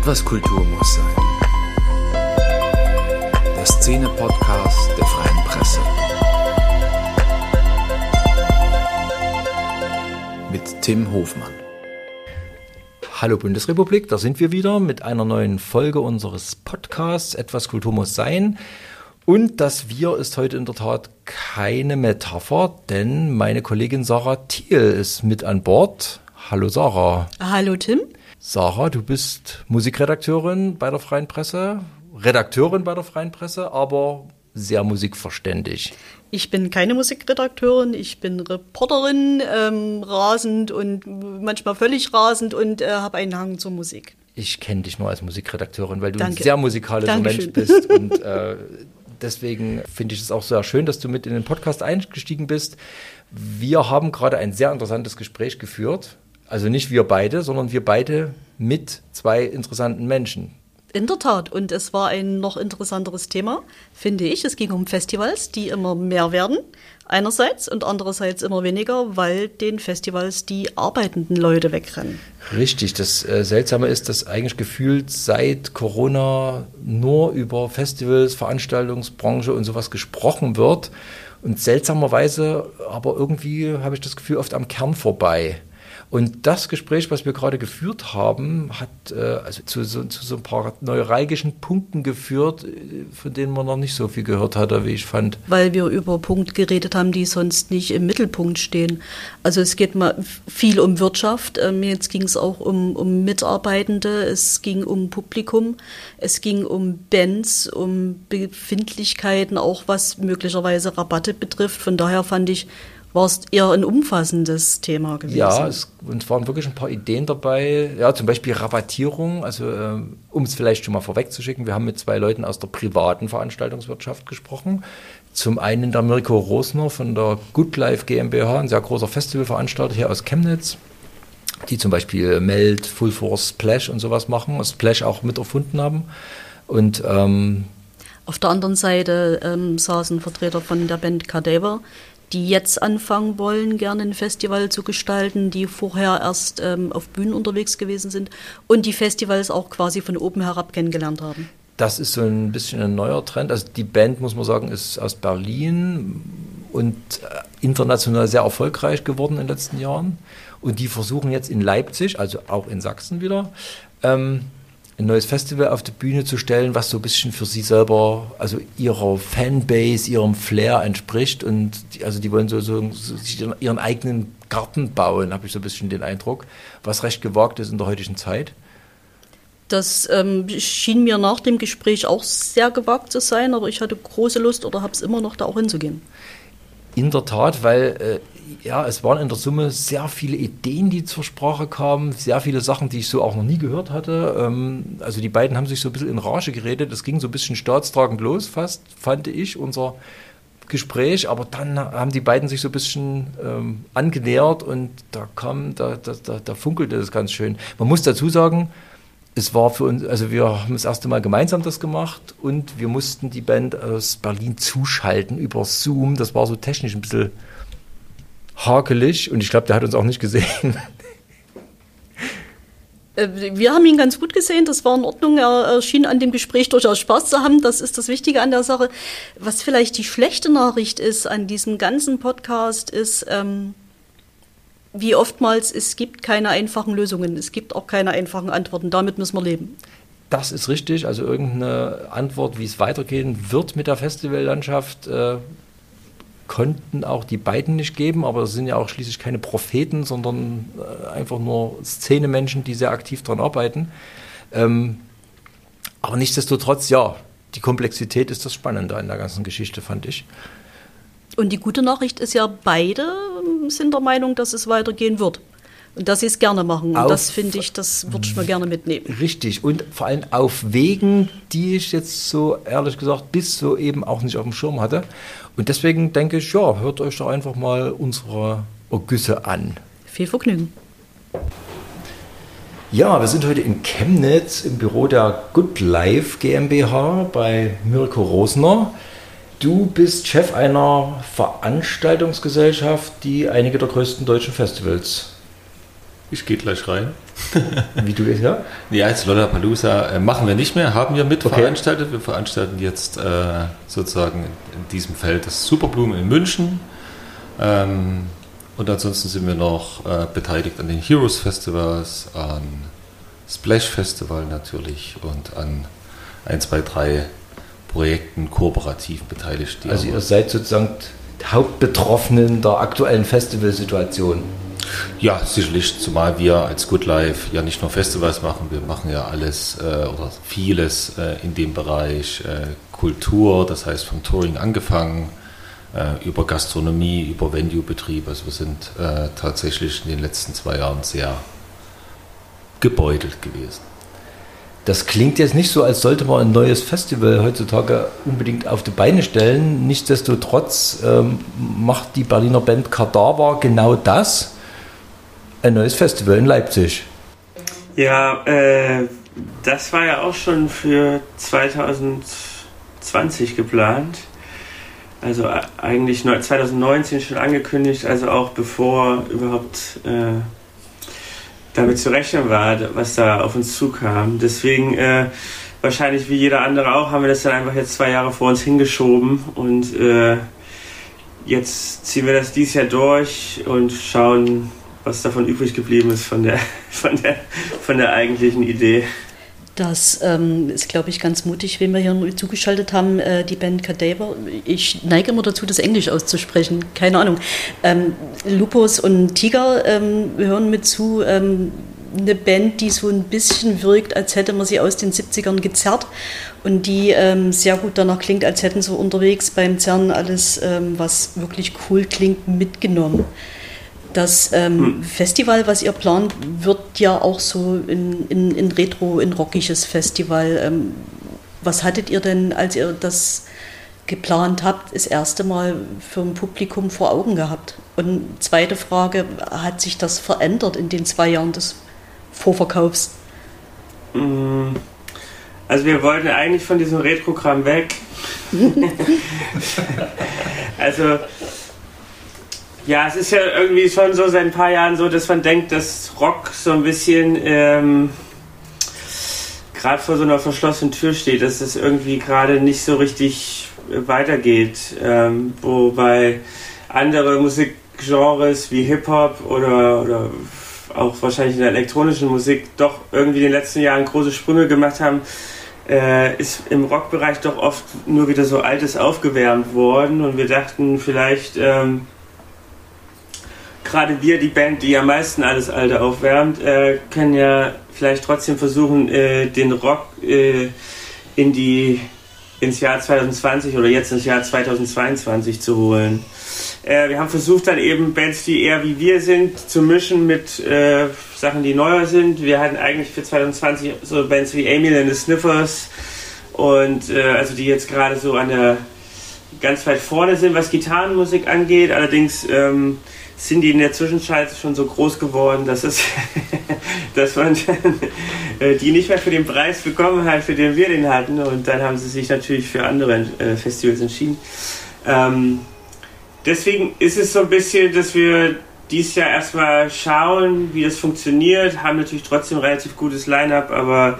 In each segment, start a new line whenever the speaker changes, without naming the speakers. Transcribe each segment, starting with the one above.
Etwas Kultur muss sein. Der Szene-Podcast der Freien Presse. Mit Tim Hofmann.
Hallo Bundesrepublik, da sind wir wieder mit einer neuen Folge unseres Podcasts Etwas Kultur muss sein. Und das Wir ist heute in der Tat keine Metapher, denn meine Kollegin Sarah Thiel ist mit an Bord. Hallo Sarah.
Hallo Tim.
Sarah, du bist Musikredakteurin bei der Freien Presse, Redakteurin bei der Freien Presse, aber sehr musikverständig.
Ich bin keine Musikredakteurin, ich bin Reporterin, ähm, rasend und manchmal völlig rasend und äh, habe einen Hang zur Musik.
Ich kenne dich nur als Musikredakteurin, weil du
Danke.
ein sehr musikalischer. Mensch bist und äh, deswegen finde ich es auch sehr schön, dass du mit in den Podcast eingestiegen bist. Wir haben gerade ein sehr interessantes Gespräch geführt. Also nicht wir beide, sondern wir beide mit zwei interessanten Menschen.
In der Tat. Und es war ein noch interessanteres Thema, finde ich. Es ging um Festivals, die immer mehr werden. Einerseits und andererseits immer weniger, weil den Festivals die arbeitenden Leute wegrennen.
Richtig, das äh, Seltsame ist, dass eigentlich gefühlt seit Corona nur über Festivals, Veranstaltungsbranche und sowas gesprochen wird. Und seltsamerweise, aber irgendwie habe ich das Gefühl, oft am Kern vorbei. Und das Gespräch, was wir gerade geführt haben, hat äh, also zu, so, zu so ein paar neuralgischen Punkten geführt, äh, von denen man noch nicht so viel gehört hatte, wie ich fand.
Weil wir über Punkte geredet haben, die sonst nicht im Mittelpunkt stehen. Also es geht mal viel um Wirtschaft. Ähm, jetzt ging es auch um, um Mitarbeitende, es ging um Publikum, es ging um Bands, um Befindlichkeiten, auch was möglicherweise Rabatte betrifft. Von daher fand ich, war es eher ein umfassendes Thema gewesen.
Ja, es, und es waren wirklich ein paar Ideen dabei. Ja, zum Beispiel Rabattierung. Also, äh, um es vielleicht schon mal vorwegzuschicken, wir haben mit zwei Leuten aus der privaten Veranstaltungswirtschaft gesprochen. Zum einen der Mirko Rosner von der Good Life GmbH, ein sehr großer Festivalveranstalter hier aus Chemnitz, die zum Beispiel Meld, Full Force Splash und sowas machen, und Splash auch mit erfunden haben. Und ähm,
Auf der anderen Seite ähm, saßen Vertreter von der Band Cadaver, die jetzt anfangen wollen, gerne ein Festival zu gestalten, die vorher erst ähm, auf Bühnen unterwegs gewesen sind und die Festivals auch quasi von oben herab kennengelernt haben.
Das ist so ein bisschen ein neuer Trend. Also die Band, muss man sagen, ist aus Berlin und äh, international sehr erfolgreich geworden in den letzten Jahren. Und die versuchen jetzt in Leipzig, also auch in Sachsen wieder, ähm, ein neues Festival auf die Bühne zu stellen, was so ein bisschen für sie selber, also ihrer Fanbase, ihrem Flair entspricht. Und die, also die wollen so, so, so ihren eigenen Garten bauen, habe ich so ein bisschen den Eindruck, was recht gewagt ist in der heutigen Zeit.
Das ähm, schien mir nach dem Gespräch auch sehr gewagt zu sein, aber ich hatte große Lust oder habe es immer noch, da auch hinzugehen.
In der Tat, weil äh, ja, es waren in der Summe sehr viele Ideen, die zur Sprache kamen, sehr viele Sachen, die ich so auch noch nie gehört hatte. Ähm, also die beiden haben sich so ein bisschen in Rage geredet. Es ging so ein bisschen staatstragend los, fast, fand ich, unser Gespräch. Aber dann haben die beiden sich so ein bisschen ähm, angenähert und da kam, da, da, da, da funkelte das ganz schön. Man muss dazu sagen, es war für uns, also wir haben das erste Mal gemeinsam das gemacht und wir mussten die Band aus Berlin zuschalten über Zoom. Das war so technisch ein bisschen hakelig und ich glaube, der hat uns auch nicht gesehen.
Äh, Wir haben ihn ganz gut gesehen, das war in Ordnung. Er, schien an dem Gespräch durchaus Spaß zu haben. Das ist das Wichtige an der Sache. Was vielleicht die schlechte Nachricht ist an diesem ganzen Podcast, ist, ähm, wie oftmals, es gibt keine einfachen Lösungen. Es gibt auch keine einfachen Antworten. Damit müssen wir leben.
Das ist richtig. Also irgendeine Antwort, wie es weitergehen wird mit der Festivallandschaft, äh, konnten auch die beiden nicht geben. Aber das sind ja auch schließlich keine Propheten, sondern äh, einfach nur Szenemenschen, die sehr aktiv daran arbeiten. Ähm, aber nichtsdestotrotz, ja, die Komplexität ist das Spannende an der ganzen Geschichte, fand ich.
Und die gute Nachricht ist ja, beide sind der Meinung, dass es weitergehen wird. Und dass sie es gerne machen. Und
Auf-
das finde ich, das würde ich mir gerne mitnehmen.
Richtig. Und vor allem auf Wegen, die ich jetzt so ehrlich gesagt bis so eben auch nicht auf dem Schirm hatte. Und deswegen denke ich, ja, hört euch doch einfach mal unsere Ergüsse an.
Viel Vergnügen.
Ja, wir sind heute in Chemnitz im Büro der Good Life GmbH bei Mirko Rosner. Du bist Chef einer Veranstaltungsgesellschaft, die einige der größten deutschen Festivals
Ich gehe gleich rein.
Wie du jetzt, ja?
Ja, jetzt Lollapalooza äh, machen wir nicht mehr, haben wir mit okay. veranstaltet. Wir veranstalten jetzt äh, sozusagen in diesem Feld das Superblumen in München. Ähm, und ansonsten sind wir noch äh, beteiligt an den Heroes Festivals, an Splash Festival natürlich und an 1, 2, 3 Projekten kooperativ beteiligt.
Also ihr seid sozusagen Hauptbetroffenen der aktuellen Festivalsituation.
Ja, sicherlich, zumal wir als Good Life ja nicht nur Festivals machen, wir machen ja alles äh, oder vieles äh, in dem Bereich äh, Kultur, das heißt vom Touring angefangen, äh, über Gastronomie, über Venue-Betrieb. Also wir sind äh, tatsächlich in den letzten zwei Jahren sehr gebeutelt gewesen.
Das klingt jetzt nicht so, als sollte man ein neues Festival heutzutage unbedingt auf die Beine stellen. Nichtsdestotrotz ähm, macht die Berliner Band Kadaver genau das. Ein neues Festival in Leipzig.
Ja, äh, das war ja auch schon für 2020 geplant. Also äh, eigentlich 2019 schon angekündigt, also auch bevor überhaupt äh, damit zu rechnen war, was da auf uns zukam. Deswegen, äh, wahrscheinlich wie jeder andere auch, haben wir das dann einfach jetzt zwei Jahre vor uns hingeschoben und äh, jetzt ziehen wir das dieses Jahr durch und schauen, was davon übrig geblieben ist von der, von der, von der eigentlichen Idee.
Das ähm, ist, glaube ich, ganz mutig, wenn wir hier zugeschaltet haben, äh, die Band Cadaver. Ich neige immer dazu, das Englisch auszusprechen. Keine Ahnung. Ähm, Lupus und Tiger ähm, hören mit zu. Ähm, eine Band, die so ein bisschen wirkt, als hätte man sie aus den 70ern gezerrt und die ähm, sehr gut danach klingt, als hätten sie unterwegs beim Zerren alles, ähm, was wirklich cool klingt, mitgenommen. Das ähm, hm. Festival, was ihr plant, wird ja auch so in, in, in Retro, in rockiges Festival. Ähm, was hattet ihr denn, als ihr das geplant habt, das erste Mal für ein Publikum vor Augen gehabt? Und zweite Frage, hat sich das verändert in den zwei Jahren des Vorverkaufs?
Hm. Also wir wollten eigentlich von diesem Retrogramm weg. also ja, es ist ja irgendwie schon so seit ein paar Jahren so, dass man denkt, dass Rock so ein bisschen ähm, gerade vor so einer verschlossenen Tür steht, dass es irgendwie gerade nicht so richtig weitergeht. Ähm, wobei andere Musikgenres wie Hip-Hop oder, oder auch wahrscheinlich in der elektronischen Musik doch irgendwie in den letzten Jahren große Sprünge gemacht haben, äh, ist im Rockbereich doch oft nur wieder so Altes aufgewärmt worden und wir dachten vielleicht ähm, gerade wir, die Band, die am meisten alles Alte aufwärmt, äh, können ja vielleicht trotzdem versuchen, äh, den Rock äh, in die, ins Jahr 2020 oder jetzt ins Jahr 2022 zu holen. Äh, wir haben versucht, dann eben Bands, die eher wie wir sind, zu mischen mit äh, Sachen, die neuer sind. Wir hatten eigentlich für 2020 so Bands wie Emil and the Sniffers und äh, also die jetzt gerade so an der ganz weit vorne sind, was Gitarrenmusik angeht. Allerdings ähm, sind die in der Zwischenzeit schon so groß geworden, dass, es dass man äh, die nicht mehr für den Preis bekommen hat, für den wir den hatten. Und dann haben sie sich natürlich für andere äh, Festivals entschieden. Ähm, deswegen ist es so ein bisschen, dass wir dieses Jahr erstmal schauen, wie das funktioniert. Haben natürlich trotzdem ein relativ gutes Line-up, aber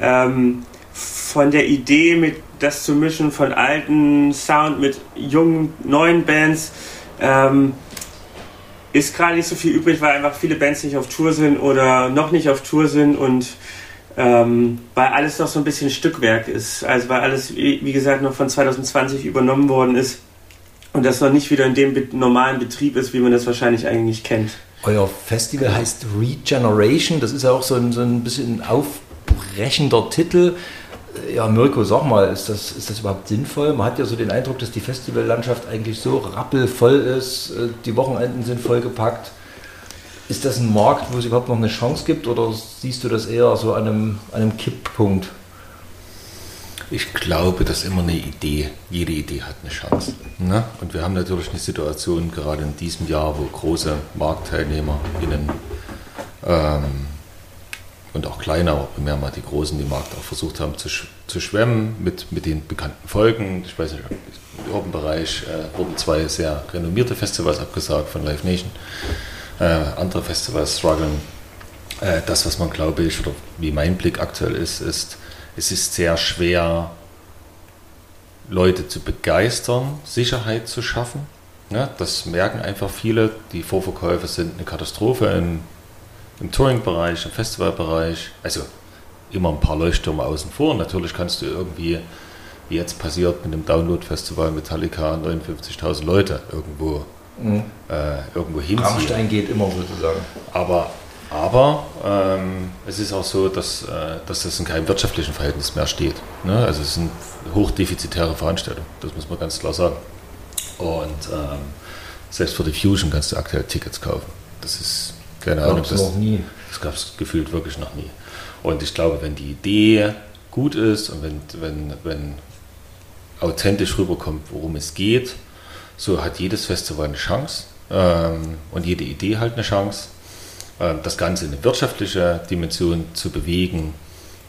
ähm, von der Idee, mit das zu mischen, von alten Sound mit jungen, neuen Bands, ähm, ist gerade nicht so viel übrig, weil einfach viele Bands nicht auf Tour sind oder noch nicht auf Tour sind und ähm, weil alles noch so ein bisschen Stückwerk ist. Also weil alles, wie gesagt, noch von 2020 übernommen worden ist und das noch nicht wieder in dem normalen Betrieb ist, wie man das wahrscheinlich eigentlich kennt.
Euer Festival heißt Regeneration, das ist ja auch so ein, so ein bisschen aufbrechender Titel. Ja, Mirko, sag mal, ist das, ist das überhaupt sinnvoll? Man hat ja so den Eindruck, dass die Festivallandschaft eigentlich so rappelvoll ist, äh, die Wochenenden sind vollgepackt. Ist das ein Markt, wo es überhaupt noch eine Chance gibt oder siehst du das eher so an einem, an einem Kipppunkt?
Ich glaube, dass immer eine Idee, jede Idee hat eine Chance. Ne? Und wir haben natürlich eine Situation gerade in diesem Jahr, wo große MarktteilnehmerInnen ähm, und auch kleiner, aber primär mal die Großen, die Markt auch versucht haben zu, zu schwemmen mit, mit den bekannten Folgen. Ich weiß nicht, im Urban-Bereich äh, wurden zwei sehr renommierte Festivals abgesagt von Live Nation. Äh, andere Festivals strugglen. Äh, das, was man glaube ich, oder wie mein Blick aktuell ist, ist, es ist sehr schwer, Leute zu begeistern, Sicherheit zu schaffen. Ja, das merken einfach viele. Die Vorverkäufe sind eine Katastrophe im, im Touring-Bereich, im Festivalbereich. Also immer ein paar Leuchttürme außen vor. Natürlich kannst du irgendwie, wie jetzt passiert mit dem Download-Festival Metallica, 59.000 Leute irgendwo, mhm. äh, irgendwo hinziehen.
Rammstein geht immer sozusagen.
Aber, aber ähm, es ist auch so, dass, äh, dass das in keinem wirtschaftlichen Verhältnis mehr steht. Ne? Also es sind hochdefizitäre Veranstaltungen, das muss man ganz klar sagen. Und ähm, selbst für die Fusion kannst du aktuell Tickets kaufen. Das ist keine Ahnung. Das,
noch nie.
das gab es gefühlt wirklich noch nie. Und ich glaube, wenn die Idee gut ist und wenn, wenn, wenn authentisch rüberkommt, worum es geht, so hat jedes Festival eine Chance ähm, und jede Idee halt eine Chance. Ähm, das Ganze in eine wirtschaftliche Dimension zu bewegen,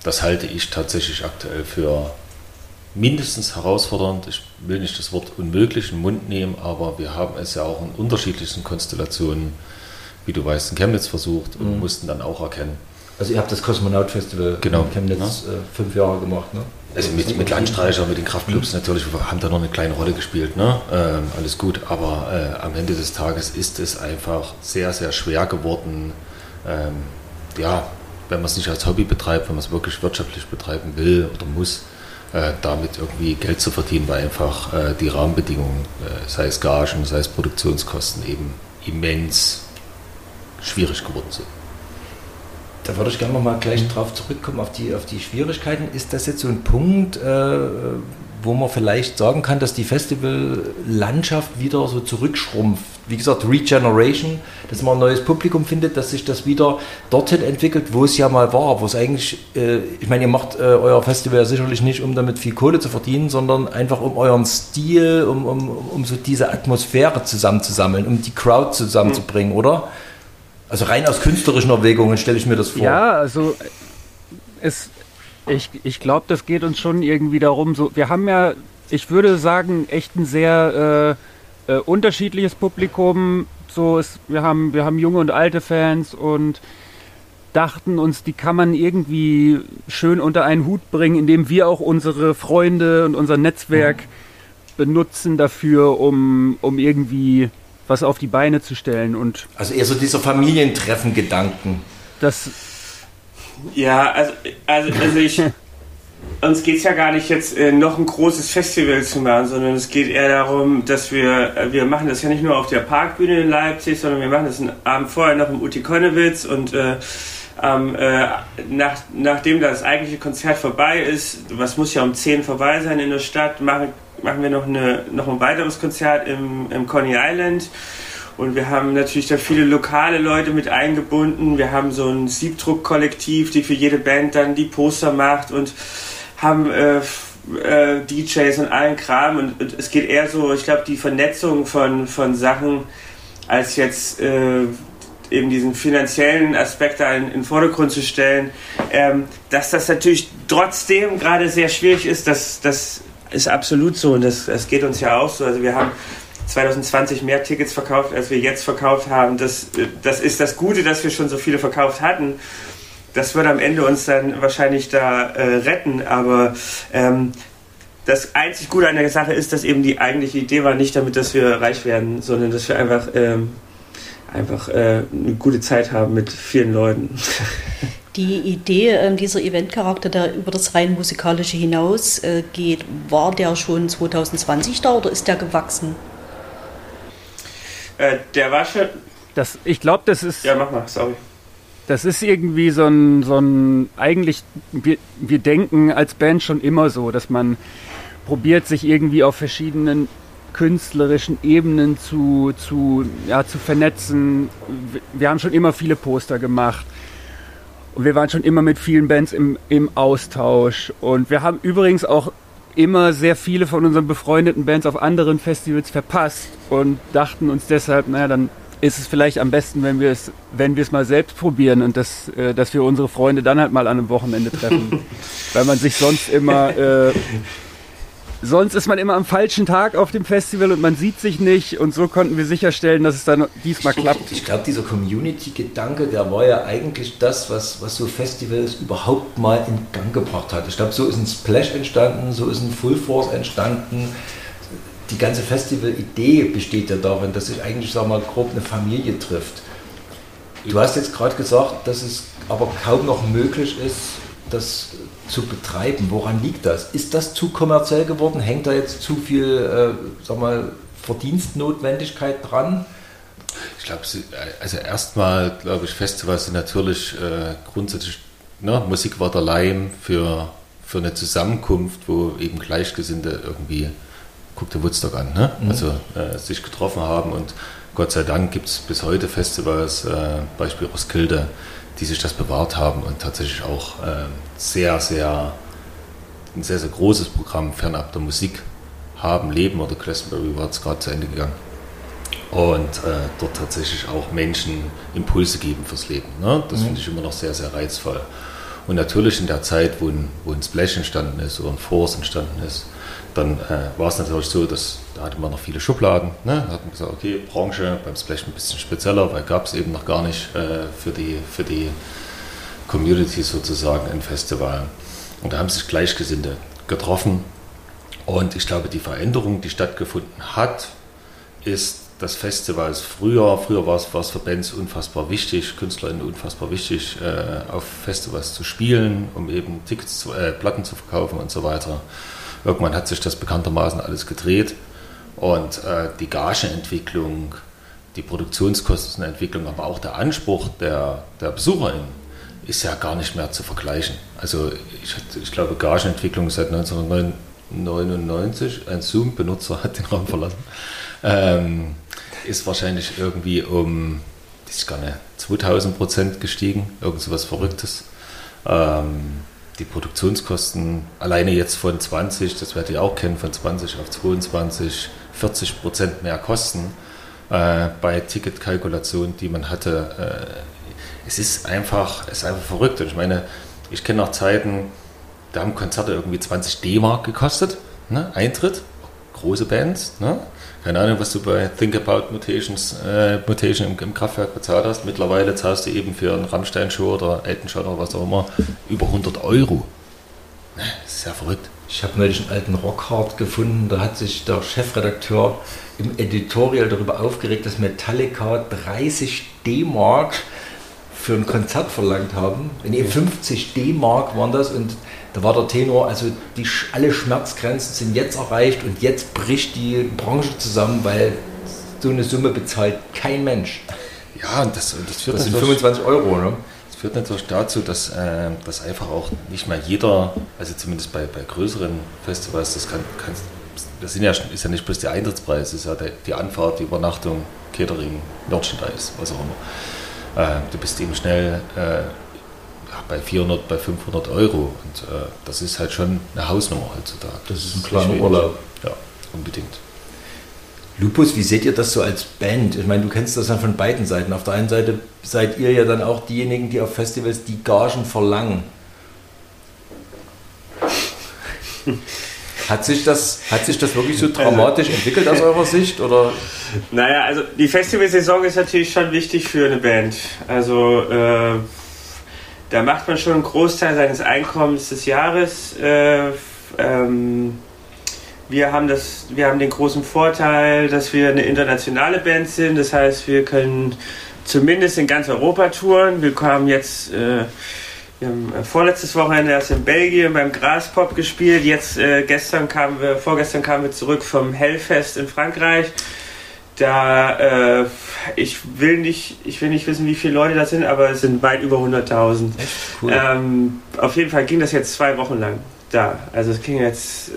das halte ich tatsächlich aktuell für mindestens herausfordernd. Ich will nicht das Wort unmöglich in den Mund nehmen, aber wir haben es ja auch in unterschiedlichsten Konstellationen, wie du weißt, in Chemnitz versucht und mhm. mussten dann auch erkennen,
also ihr habt das Kosmonaut-Festival
genau.
in Chemnitz ja. äh, fünf Jahre gemacht, ne?
Also mit, mit Landstreicher, mit den Kraftclubs mhm. natürlich, wir haben da noch eine kleine Rolle gespielt, ne? Ähm, alles gut, aber äh, am Ende des Tages ist es einfach sehr, sehr schwer geworden, ähm, ja, wenn man es nicht als Hobby betreibt, wenn man es wirklich wirtschaftlich betreiben will oder muss, äh, damit irgendwie Geld zu verdienen, weil einfach äh, die Rahmenbedingungen, äh, sei es Gagen, sei es Produktionskosten, eben immens schwierig geworden sind.
Da würde ich gerne noch mal gleich drauf zurückkommen, auf die, auf die Schwierigkeiten. Ist das jetzt so ein Punkt, äh, wo man vielleicht sagen kann, dass die Festivallandschaft wieder so zurückschrumpft? Wie gesagt, Regeneration, dass man ein neues Publikum findet, dass sich das wieder dorthin entwickelt, wo es ja mal war, wo es eigentlich, äh, ich meine, ihr macht äh, euer Festival sicherlich nicht, um damit viel Kohle zu verdienen, sondern einfach um euren Stil, um, um, um so diese Atmosphäre zusammenzusammeln, um die Crowd zusammenzubringen, mhm. oder? Also rein aus künstlerischen Erwägungen stelle ich mir das vor.
Ja, also es, ich, ich glaube, das geht uns schon irgendwie darum, so, wir haben ja, ich würde sagen, echt ein sehr äh, äh, unterschiedliches Publikum. So ist, wir haben, wir haben junge und alte Fans und dachten uns, die kann man irgendwie schön unter einen Hut bringen, indem wir auch unsere Freunde und unser Netzwerk mhm. benutzen dafür, um, um irgendwie was auf die Beine zu stellen. Und
also eher so dieser Familientreffen-Gedanken.
Das.
Ja, also, also, also ich. uns geht es ja gar nicht jetzt äh, noch ein großes Festival zu machen, sondern es geht eher darum, dass wir, äh, wir machen das ja nicht nur auf der Parkbühne in Leipzig, sondern wir machen das einen Abend vorher noch im Uti Konnewitz und äh, ähm, äh, nach, nachdem das eigentliche Konzert vorbei ist, was muss ja um 10 vorbei sein in der Stadt, machen, machen wir noch, eine, noch ein weiteres Konzert im, im Coney Island. Und wir haben natürlich da viele lokale Leute mit eingebunden. Wir haben so ein Siebdruck-Kollektiv, die für jede Band dann die Poster macht und haben äh, äh, DJs und allen Kram. Und, und, es geht eher so, ich glaube, die Vernetzung von, von Sachen als jetzt äh, eben diesen finanziellen Aspekt da in, in den Vordergrund zu stellen. Ähm, dass das natürlich trotzdem gerade sehr schwierig ist, das, das ist absolut so und das, das geht uns ja auch so. Also wir haben 2020 mehr Tickets verkauft, als wir jetzt verkauft haben. Das, das ist das Gute, dass wir schon so viele verkauft hatten. Das wird am Ende uns dann wahrscheinlich da äh, retten, aber ähm, das einzig Gute an der Sache ist, dass eben die eigentliche Idee war nicht damit, dass wir reich werden, sondern dass wir einfach ähm, einfach äh, eine gute Zeit haben mit vielen Leuten.
Die Idee, äh, dieser Eventcharakter, der über das rein musikalische hinaus äh, geht, war der schon 2020 da oder ist der gewachsen?
Äh, der war schon.
Das, ich glaube, das ist.
Ja, mach mal, sorry.
Das ist irgendwie so ein, so ein eigentlich, wir, wir denken als Band schon immer so, dass man probiert, sich irgendwie auf verschiedenen künstlerischen Ebenen zu, zu, ja, zu vernetzen. Wir haben schon immer viele Poster gemacht. Und wir waren schon immer mit vielen Bands im, im Austausch. Und wir haben übrigens auch immer sehr viele von unseren befreundeten Bands auf anderen Festivals verpasst und dachten uns deshalb, naja, dann ist es vielleicht am besten, wenn wir es, wenn wir es mal selbst probieren und das, äh, dass wir unsere Freunde dann halt mal an einem Wochenende treffen. Weil man sich sonst immer äh, sonst ist man immer am falschen Tag auf dem Festival und man sieht sich nicht und so konnten wir sicherstellen, dass es dann diesmal klappt.
Ich glaube, dieser Community-Gedanke, der war ja eigentlich das, was, was so Festivals überhaupt mal in Gang gebracht hat. Ich glaube, so ist ein Splash entstanden, so ist ein Full Force entstanden. Die ganze Festival-Idee besteht ja darin, dass sich eigentlich, sag mal, grob eine Familie trifft. Du hast jetzt gerade gesagt, dass es aber kaum noch möglich ist, das zu betreiben. Woran liegt das? Ist das zu kommerziell geworden? Hängt da jetzt zu viel, äh, sag mal, Verdienstnotwendigkeit dran?
Ich glaube, also erstmal glaube ich, Festivals sind natürlich äh, grundsätzlich, ne, Musik war der Leim für, für eine Zusammenkunft, wo eben Gleichgesinnte irgendwie, guck dir Woodstock an, ne? Mhm. also äh, sich getroffen haben und Gott sei Dank gibt es bis heute Festivals, äh, Beispiel Roskilde, die sich das bewahrt haben und tatsächlich auch äh, sehr, sehr, ein sehr, sehr großes Programm fernab der Musik haben, leben oder Glastonbury war jetzt gerade zu Ende gegangen. Und äh, dort tatsächlich auch Menschen Impulse geben fürs Leben. Ne? Das mhm. finde ich immer noch sehr, sehr reizvoll. Und natürlich in der Zeit, wo ein, wo ein Splash entstanden ist oder ein Force entstanden ist, dann äh, war es natürlich so, dass da hatte man noch viele Schubladen. Ne? Da hat man gesagt, okay, Branche beim Splash ein bisschen spezieller, weil gab es eben noch gar nicht äh, für, die, für die Community sozusagen ein Festival. Und da haben sich Gleichgesinnte getroffen. Und ich glaube, die Veränderung, die stattgefunden hat, ist das Festivals früher, früher war es, war es für Bands unfassbar wichtig, KünstlerInnen unfassbar wichtig, äh, auf Festivals zu spielen, um eben Tickets, äh, Platten zu verkaufen und so weiter. Irgendwann hat sich das bekanntermaßen alles gedreht und äh, die Gageentwicklung, die Produktionskostenentwicklung, aber auch der Anspruch der, der BesucherInnen ist ja gar nicht mehr zu vergleichen. Also ich, ich glaube, Gagenentwicklung seit 1999, ein Zoom-Benutzer hat den Raum verlassen, ähm, ist wahrscheinlich irgendwie um, ist gar nicht, 2000 Prozent gestiegen, irgend so was Verrücktes. Ähm, die Produktionskosten alleine jetzt von 20, das werdet ihr auch kennen, von 20 auf 22, 40 Prozent mehr Kosten äh, bei Ticketkalkulationen, die man hatte. Äh, es ist einfach, es ist einfach verrückt. Und ich meine, ich kenne noch Zeiten, da haben Konzerte irgendwie 20 D-Mark gekostet, ne? Eintritt, große Bands, ne? Keine Ahnung, was du bei Think About Mutations, äh, Mutation im, im, Kraftwerk bezahlt hast. Mittlerweile zahlst du eben für einen Rammstein-Show oder Elton John oder was auch immer über 100 Euro. Das ist ja verrückt.
Ich habe neulich einen alten Rockhard gefunden, da hat sich der Chefredakteur im Editorial darüber aufgeregt, dass Metallica 30 D-Mark für ein Konzert verlangt haben. Nee, 50 D-Mark waren das und da war der Tenor, also die, alle Schmerzgrenzen sind jetzt erreicht und jetzt bricht die Branche zusammen, weil so eine Summe bezahlt kein Mensch.
Ja, und das, das
führt das sind 25 Euro, ne?
Das führt natürlich dazu, dass, äh, dass einfach auch nicht mehr jeder, also zumindest bei, bei größeren Festivals, das kann, kann das sind ja, ist ja nicht bloß der Eintrittspreis, es ist ja der, die Anfahrt, die Übernachtung, Catering, Merchandise, was auch immer. Äh, du bist eben schnell äh, bei 400, bei 500 Euro. Und äh, das ist halt schon eine Hausnummer heutzutage.
Das ist ein kleiner Urlaub.
Ja, unbedingt.
Lupus, wie seht ihr das so als Band? Ich meine, du kennst das ja von beiden Seiten. Auf der einen Seite seid ihr ja dann auch diejenigen, die auf Festivals die Gagen verlangen. Hat sich, das, hat sich das wirklich so dramatisch entwickelt aus eurer Sicht? Oder?
Naja, also die Festivalsaison ist natürlich schon wichtig für eine Band. Also äh, da macht man schon einen Großteil seines Einkommens des Jahres. Äh, ähm, wir haben, das, wir haben den großen Vorteil, dass wir eine internationale Band sind. Das heißt, wir können zumindest in ganz Europa touren. Wir kamen jetzt, äh, haben vorletztes Wochenende erst in Belgien beim Graspop gespielt. Jetzt, äh, gestern kamen wir, vorgestern kamen wir zurück vom Hellfest in Frankreich da äh, ich will nicht ich will nicht wissen wie viele Leute das sind aber es sind weit über 100.000 cool. ähm, auf jeden Fall ging das jetzt zwei Wochen lang da. Also es ging jetzt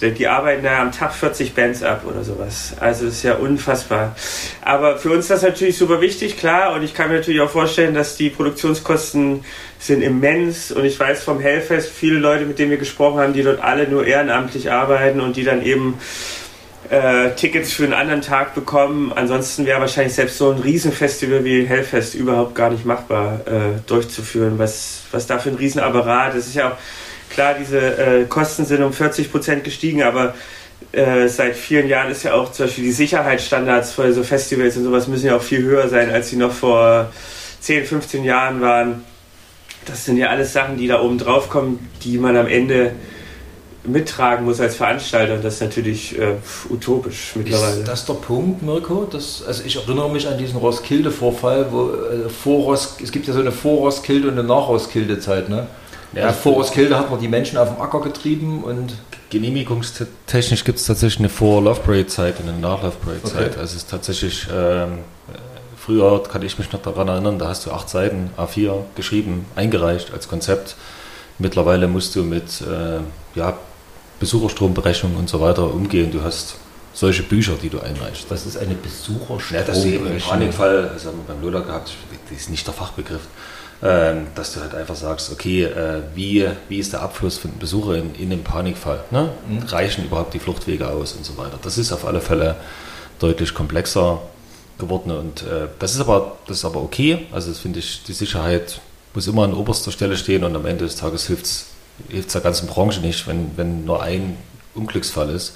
die arbeiten da am Tag 40 Bands ab oder sowas. Also es ist ja unfassbar. Aber für uns ist das natürlich super wichtig klar. Und ich kann mir natürlich auch vorstellen dass die Produktionskosten sind immens. Und ich weiß vom Hellfest viele Leute mit denen wir gesprochen haben die dort alle nur ehrenamtlich arbeiten und die dann eben äh, Tickets für einen anderen Tag bekommen. Ansonsten wäre wahrscheinlich selbst so ein Riesenfestival wie Hellfest überhaupt gar nicht machbar äh, durchzuführen. Was, was da für ein Riesenapparat, das ist ja auch klar, diese äh, Kosten sind um 40 Prozent gestiegen, aber äh, seit vielen Jahren ist ja auch zum Beispiel die Sicherheitsstandards für so Festivals und sowas müssen ja auch viel höher sein, als sie noch vor 10, 15 Jahren waren. Das sind ja alles Sachen, die da oben drauf kommen, die man am Ende mittragen muss als Veranstalter. Und das ist natürlich äh, utopisch mittlerweile.
Ist das der Punkt, Mirko? Das, also ich erinnere mich an diesen Roskilde-Vorfall, wo äh, vor Ros, es gibt ja so eine Vor-Roskilde und eine Nach-Roskilde-Zeit, ne? Ja, also vor Roskilde hat man die Menschen auf dem Acker getrieben und
Genehmigungstechnisch gibt es tatsächlich eine Vor-Love Parade-Zeit und eine Nach-Love Parade-Zeit. Okay. Also es ist tatsächlich, ähm, früher kann ich mich noch daran erinnern, da hast du acht Seiten A4 geschrieben, eingereicht als Konzept. Mittlerweile musst du mit äh, ja, Besucherstromberechnung und so weiter umgehen. Du hast solche Bücher, die du einreichst.
Was ist eine Besucherstromberechnung?
Ja, das ist im Panikfall, das haben wir beim Lola gehabt, das ist nicht der Fachbegriff, ähm, dass du halt einfach sagst, okay, äh, wie, wie ist der Abfluss von Besuchern in, in einem Panikfall? Ne? Mhm. Reichen überhaupt die Fluchtwege aus und so weiter? Das ist auf alle Fälle deutlich komplexer geworden und äh, das ist aber das ist aber okay. Also das finde ich, die Sicherheit muss immer an oberster Stelle stehen und am Ende des Tages hilft es der ganzen Branche nicht, wenn, wenn nur ein Unglücksfall ist.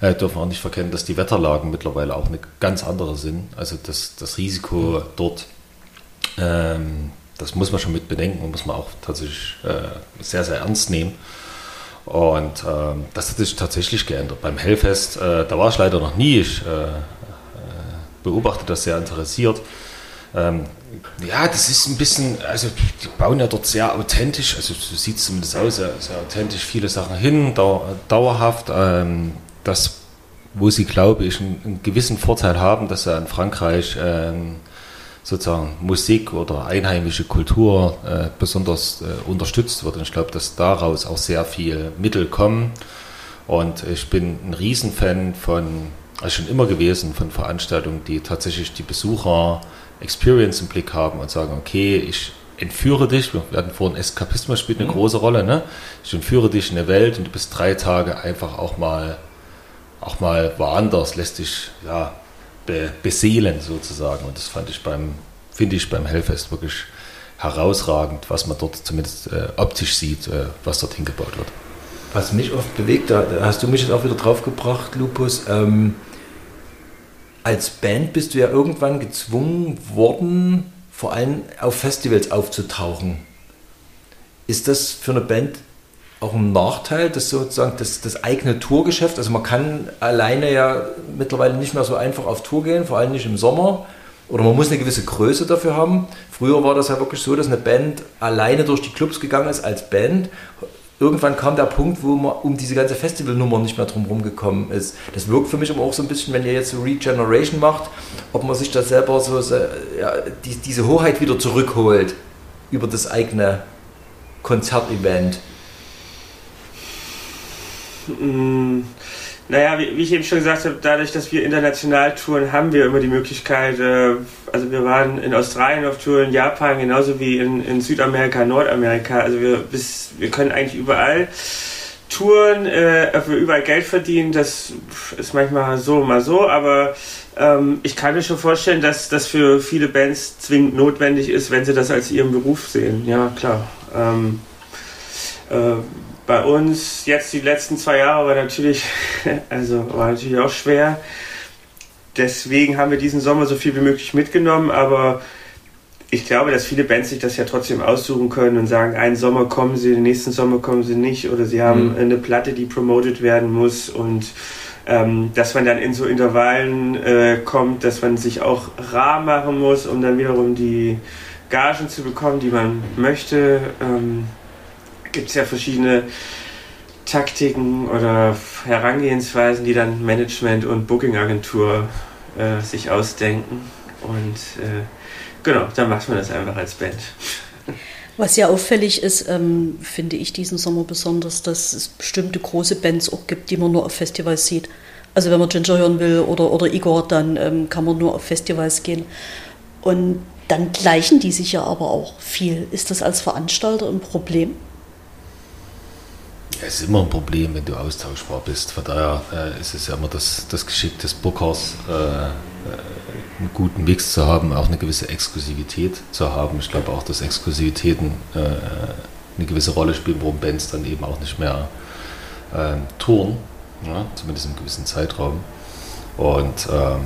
Äh, dürfen wir auch nicht verkennen, dass die Wetterlagen mittlerweile auch eine ganz andere sind. Also das, das Risiko mhm. dort ähm, das muss man schon mit bedenken und muss man auch tatsächlich äh, sehr, sehr ernst nehmen. Und ähm, das hat sich tatsächlich geändert. Beim Hellfest, äh, da war ich leider noch nie. Ich äh, äh beobachte das sehr interessiert. Ähm, ja, das ist ein bisschen, also die bauen ja dort sehr authentisch, also so sieht es zumindest aus, sehr, sehr, authentisch viele Sachen hin, dauer, dauerhaft. Ähm, das, wo sie, glaube ich, einen, einen, gewissen Vorteil haben, dass sie in Frankreich ähm, sozusagen Musik oder einheimische Kultur äh, besonders äh, unterstützt wird. Und ich glaube, dass daraus auch sehr viel Mittel kommen. Und ich bin ein Riesenfan von, also schon immer gewesen, von Veranstaltungen, die tatsächlich die Besucher Experience im Blick haben und sagen, okay, ich entführe dich, wir hatten vorhin Eskapismus spielt eine mhm. große Rolle, ne? Ich entführe dich in eine Welt und du bist drei Tage einfach auch mal, auch mal woanders, lässt dich, ja, be beseelen sozusagen. Und das fand ich beim, finde ich beim Hellfest wirklich herausragend, was man dort zumindest äh, optisch sieht, äh, was dort hingebaut wird.
Was mich oft bewegt, da hast du mich jetzt auch wieder drauf gebracht, Lupus. Ähm, als Band bist du ja irgendwann gezwungen worden, vor allem auf Festivals aufzutauchen. Ist das für eine Band auch ein Nachteil, dass sozusagen das, das eigene Tourgeschäft, also man kann alleine ja mittlerweile nicht mehr so einfach auf Tour gehen, vor allem nicht im Sommer. Oder man muss eine gewisse Größe dafür haben. Früher war das ja wirklich so, dass eine Band alleine durch die Clubs gegangen ist als Band. Irgendwann kam der Punkt, wo man um diese ganze Festivalnummer nicht mehr drumherum gekommen ist. Das wirkt für mich aber auch so ein bisschen, wenn ihr jetzt so Regeneration macht, ob man sich da selber so, so ja, die, diese Hoheit wieder zurückholt über das eigene Konzertevent.
Naja, wie, wie, ich eben schon gesagt habe, dadurch, dass wir international touren, haben wir immer die Möglichkeit, äh, also wir waren in Australien auf Tour, in Japan, genauso wie in, in Südamerika, Nordamerika. Also wir, bis, wir können eigentlich überall touren, äh, überall Geld verdienen. Das ist manchmal so, mal so, aber ähm, ich kann mir schon vorstellen, dass das für viele Bands zwingend notwendig ist, wenn sie das als ihren Beruf sehen. Ja, klar. Ähm, äh, bei uns jetzt die letzten zwei Jahre war natürlich, also war natürlich auch schwer. Deswegen haben wir diesen Sommer so viel wie möglich mitgenommen, aber ich glaube, dass viele Bands sich das ja trotzdem aussuchen können und sagen, einen Sommer kommen sie, den nächsten Sommer kommen sie nicht oder sie haben mhm. eine Platte, die promoted werden muss und ähm, dass man dann in so Intervallen äh, kommt, dass man sich auch rar machen muss, um dann wiederum die Gagen zu bekommen, die man möchte. Ähm, gibt es ja verschiedene Taktiken oder Herangehensweisen, die dann Management und Booking-Agentur äh, sich ausdenken. Und äh, genau, dann macht man das einfach als Band.
Was ja auffällig ist, ähm, finde ich diesen Sommer besonders, dass es bestimmte große Bands auch gibt, die man nur auf Festivals sieht. Also wenn man Ginger hören will oder, oder Igor, dann ähm, kann man nur auf Festivals gehen. Und dann gleichen die sich ja aber auch viel. Ist das als Veranstalter ein Problem?
Es ist immer ein Problem, wenn du austauschbar bist. Von daher äh, ist es ja immer das, das Geschick des Bookers, äh, äh, einen guten Mix zu haben, auch eine gewisse Exklusivität zu haben. Ich glaube auch, dass Exklusivitäten äh, eine gewisse Rolle spielen, warum Bands dann eben auch nicht mehr äh, touren, ja, zumindest im gewissen Zeitraum. Und ähm,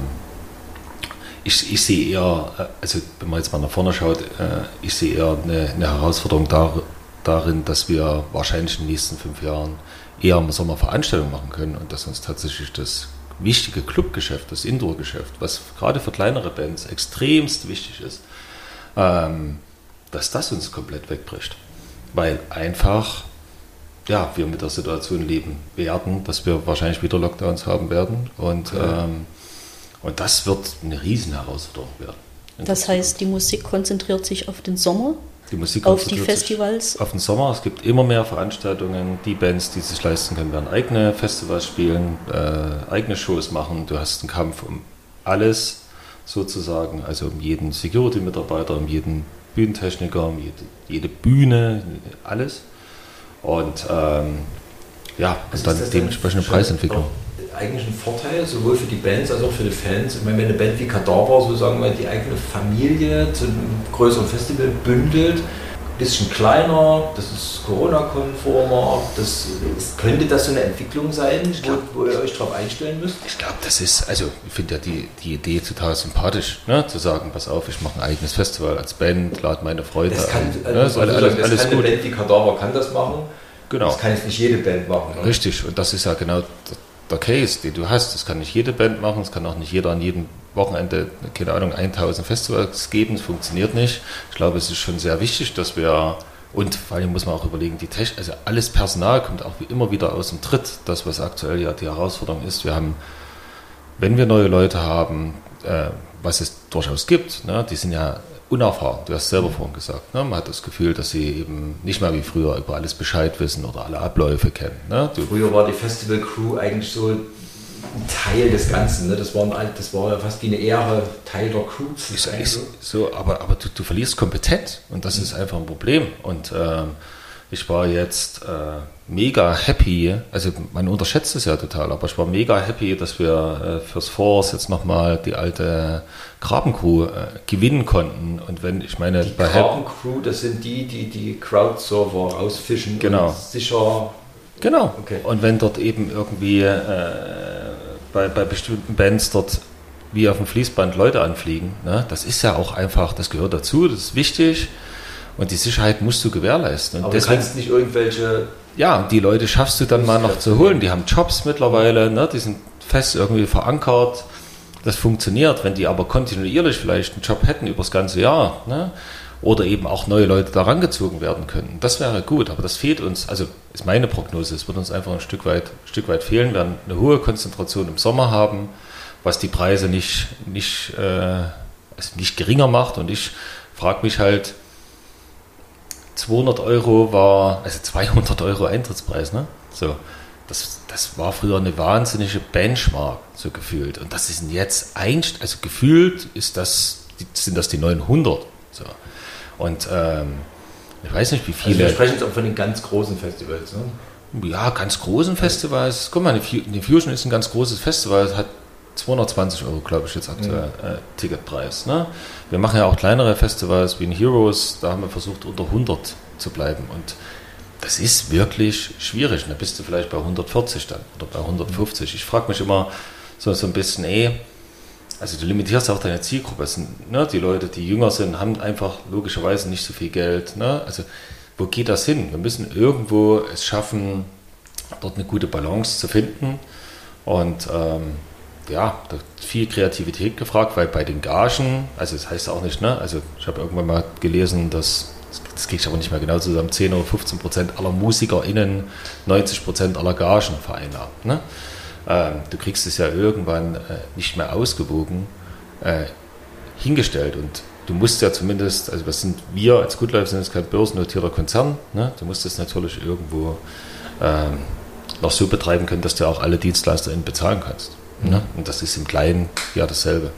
ich, ich sehe eher, äh, also wenn man jetzt mal nach vorne schaut, äh, ich sehe eher eine, eine Herausforderung dar, darin, dass wir wahrscheinlich in den nächsten fünf Jahren eher im Sommer Veranstaltungen machen können und dass uns tatsächlich das wichtige Clubgeschäft, das Indoor-Geschäft, was gerade für kleinere Bands extremst wichtig ist, ähm, dass das uns komplett wegbricht. Weil einfach, ja, wir mit der Situation leben werden, dass wir wahrscheinlich wieder Lockdowns haben werden und, ja. ähm, und das wird eine Riesenherausforderung werden.
Das heißt, die Musik konzentriert sich auf den Sommer
die Musik
auf die Festivals?
Auf den Sommer. Es gibt immer mehr Veranstaltungen. Die Bands, die sich leisten können, werden eigene Festivals spielen, äh, eigene Shows machen. Du hast einen Kampf um alles sozusagen, also um jeden Security-Mitarbeiter, um jeden Bühnentechniker, um jede, jede Bühne, alles. Und ähm, ja, also und dann dementsprechende Preisentwicklung
eigentlich ein Vorteil, sowohl für die Bands als auch für die Fans. Ich meine, wenn eine Band wie Kadaver sozusagen mal die eigene Familie zu einem größeren Festival bündelt, ein bisschen kleiner, das ist Corona-konformer, das ist, könnte das so eine Entwicklung sein, wo, wo, ihr euch darauf einstellen müsst?
Ich glaube, das ist, also ich finde ja die, die Idee total sympathisch, ne? zu sagen, pass auf, ich mache ein eigenes Festival als Band, lade meine Freunde
das kann,
ein.
Also ne? alles, alles, alles gut. Eine Band wie Kadaver kann das machen.
Genau.
Das kann jetzt nicht jede Band machen.
Ne? Richtig, und das ist ja genau der Case, den du hast. Das kann nicht jede Band machen, es kann auch nicht jeder an jedem Wochenende, keine Ahnung, 1000 Festivals geben, es funktioniert nicht. Ich glaube, es ist schon sehr wichtig, dass wir, und vor allem muss man auch überlegen, die Technik, also alles Personal kommt auch wie immer wieder aus dem Tritt, das, was aktuell ja die Herausforderung ist. Wir haben, wenn wir neue Leute haben, äh, was es durchaus gibt, ne, die sind ja unerfahren. Du hast selber vorhin gesagt. Ne? Man hat das Gefühl, dass sie eben nicht mehr wie früher über alles Bescheid wissen oder alle Abläufe kennen. Ne?
früher war die Festival Crew eigentlich so ein Teil des Ganzen. Ne? Das, war, das war fast wie eine Ehre, Teil der Crew
zu sein. So, so, aber aber du, du verlierst Kompetenz und das mhm. ist einfach ein Problem. Und ähm, ich war jetzt äh, mega happy, also man unterschätzt es ja total, aber ich war mega happy, dass wir äh, fürs Force jetzt nochmal die alte Grabencrew äh, gewinnen konnten. Und wenn, ich meine,
die Grabencrew, das sind die, die die Crowdserver ausfischen
genau.
und sicher.
Genau. Okay. Und wenn dort eben irgendwie äh, bei, bei bestimmten Bands dort wie auf dem Fließband Leute anfliegen, ne, das ist ja auch einfach, das gehört dazu, das ist wichtig. Und die Sicherheit musst du gewährleisten. Und
Aber deswegen, du kannst nicht irgendwelche.
Ja, die Leute schaffst du dann mal noch zu holen. Die haben Jobs mittlerweile, ne? die sind fest irgendwie verankert. Das funktioniert. Wenn die aber kontinuierlich vielleicht einen Job hätten über das ganze Jahr, ne? oder eben auch neue Leute daran gezogen werden könnten, das wäre gut. Aber das fehlt uns, also ist meine Prognose, es wird uns einfach ein Stück weit, ein Stück weit fehlen. Wir werden eine hohe Konzentration im Sommer haben, was die Preise nicht, nicht, äh, also nicht geringer macht. Und ich frage mich halt, 200 Euro war, also 200 Euro Eintrittspreis, ne? So, das, das war früher eine wahnsinnige Benchmark, so gefühlt. Und das ist jetzt ein, also gefühlt ist das, sind das die 900. So. Und ähm, ich weiß nicht, wie viele. Also
wir sprechen jetzt auch von den ganz großen Festivals, ne?
Ja, ganz großen Festivals. Guck mal, die Fusion ist ein ganz großes Festival, hat 220 Euro, glaube ich, jetzt aktuell mhm. äh, Ticketpreis. Ne? Wir machen ja auch kleinere Festivals wie in Heroes, da haben wir versucht, unter 100 zu bleiben. Und das ist wirklich schwierig. Da bist du vielleicht bei 140 dann oder bei 150. Ich frage mich immer so, so ein bisschen, ey, also du limitierst auch deine Zielgruppe. Sind, ne, die Leute, die jünger sind, haben einfach logischerweise nicht so viel Geld. Ne? Also wo geht das hin? Wir müssen irgendwo es schaffen, dort eine gute Balance zu finden. Und ähm, ja, da viel Kreativität gefragt, weil bei den Gagen, also das heißt auch nicht, ne, also ich habe irgendwann mal gelesen, dass, das geht aber nicht mehr genau zusammen, 10 oder 15 Prozent aller MusikerInnen 90 Prozent aller Gagen vereinnahmen. Ne? Ähm, du kriegst es ja irgendwann äh, nicht mehr ausgewogen äh, hingestellt und du musst ja zumindest, also was sind wir als Good Life sind jetzt kein börsennotierter Konzern, ne? du musst es natürlich irgendwo ähm, noch so betreiben können, dass du auch alle DienstleisterInnen bezahlen kannst. Ne? Und das ist im Kleinen ja dasselbe.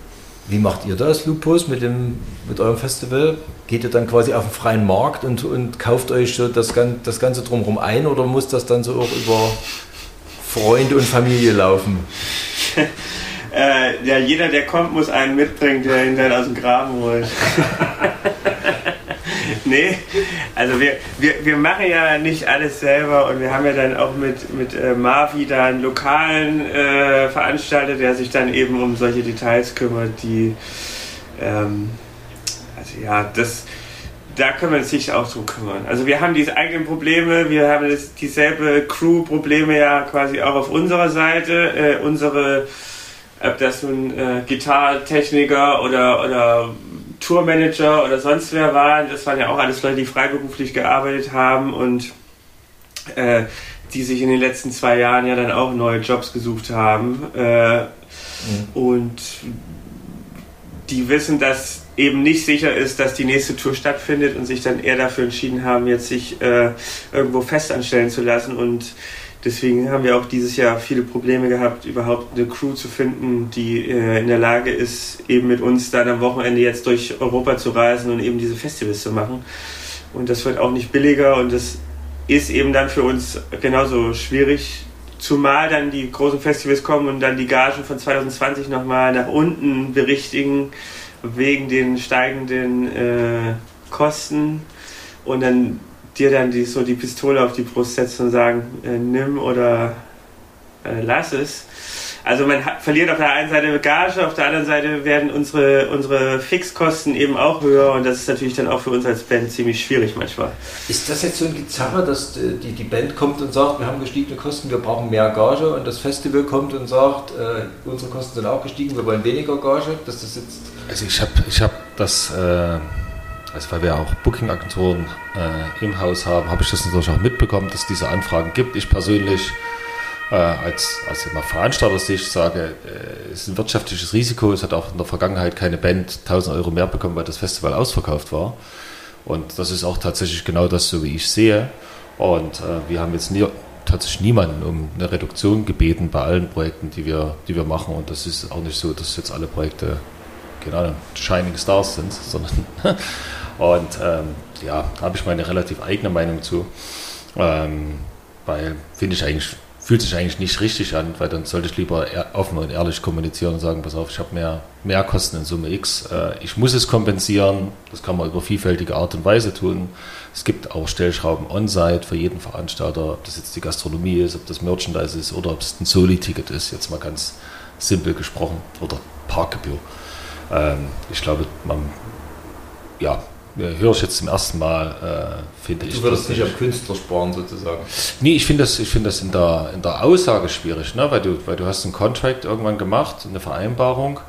Wie macht ihr das, Lupus, mit, dem, mit eurem Festival? Geht ihr dann quasi auf den freien Markt und, und kauft euch so das, das Ganze drumherum ein oder muss das dann so auch über Freunde und Familie laufen?
äh, ja, jeder, der kommt, muss einen mitbringen, der ihn dann aus dem Graben holt. nee, also wir, wir, wir machen ja nicht alles selber und wir haben ja dann auch mit, mit äh, Marvi da einen lokalen äh, Veranstalter, der sich dann eben um solche Details kümmert, die, ähm, also ja, das, da können wir uns sicher auch drum kümmern. Also wir haben diese eigenen Probleme, wir haben das, dieselbe Crew-Probleme ja quasi auch auf unserer Seite. Äh, unsere, ob das nun äh, Gitarrtechniker oder, oder Tourmanager oder sonst wer waren, das waren ja auch alles Leute, die freiberuflich gearbeitet haben und äh, die sich in den letzten zwei Jahren ja dann auch neue Jobs gesucht haben. Äh, mhm. Und die wissen, dass eben nicht sicher ist, dass die nächste Tour stattfindet und sich dann eher dafür entschieden haben, jetzt sich äh, irgendwo festanstellen zu lassen. Und deswegen haben wir auch dieses Jahr viele Probleme gehabt, überhaupt eine Crew zu finden, die äh, in der Lage ist, eben mit uns dann am Wochenende jetzt durch Europa zu reisen und eben diese Festivals zu machen. Und das wird auch nicht billiger und das ist eben dann für uns genauso schwierig, zumal dann die großen Festivals kommen und dann die Gagen von 2020 nochmal nach unten berichtigen wegen den steigenden äh, Kosten und dann dir dann die, so die Pistole auf die Brust setzen und sagen, äh, nimm oder äh, lass es. Also man hat, verliert auf der einen Seite Gage, auf der anderen Seite werden unsere, unsere Fixkosten eben auch höher und das ist natürlich dann auch für uns als Band ziemlich schwierig manchmal.
Ist das jetzt so ein Gezerre, dass äh, die, die Band kommt und sagt, wir haben gestiegene Kosten, wir brauchen mehr Gage und das Festival kommt und sagt, äh, unsere Kosten sind auch gestiegen, wir wollen weniger Gage, dass das jetzt...
Also ich habe ich hab das... Äh also weil wir auch Booking-Agenturen äh, im Haus haben, habe ich das natürlich auch mitbekommen, dass es diese Anfragen gibt. Ich persönlich äh, als, als Veranstalter-Sicht sage, äh, es ist ein wirtschaftliches Risiko. Es hat auch in der Vergangenheit keine Band 1000 Euro mehr bekommen, weil das Festival ausverkauft war. Und das ist auch tatsächlich genau das, so wie ich sehe. Und äh, wir haben jetzt nie, tatsächlich niemanden um eine Reduktion gebeten bei allen Projekten, die wir, die wir machen. Und das ist auch nicht so, dass jetzt alle Projekte, genau, Shining Stars sind, sondern und ähm, ja, habe ich meine relativ eigene Meinung zu. Ähm, weil finde ich eigentlich fühlt sich eigentlich nicht richtig an, weil dann sollte ich lieber offen und ehrlich kommunizieren und sagen, pass auf, ich habe mehr, mehr Kosten in Summe X. Äh, ich muss es kompensieren. Das kann man über vielfältige Art und Weise tun. Es gibt auch Stellschrauben on-site für jeden Veranstalter, ob das jetzt die Gastronomie ist, ob das Merchandise ist oder ob es ein Soli-Ticket ist, jetzt mal ganz simpel gesprochen, oder Parkgebühr. Ähm, ich glaube, man, ja, höre ich jetzt zum ersten Mal, äh, finde ich.
Du würdest nicht am Künstler sparen sozusagen.
Nee, ich finde das, ich find das in, der, in der Aussage schwierig, ne? weil, du, weil du hast einen Contract irgendwann gemacht, eine Vereinbarung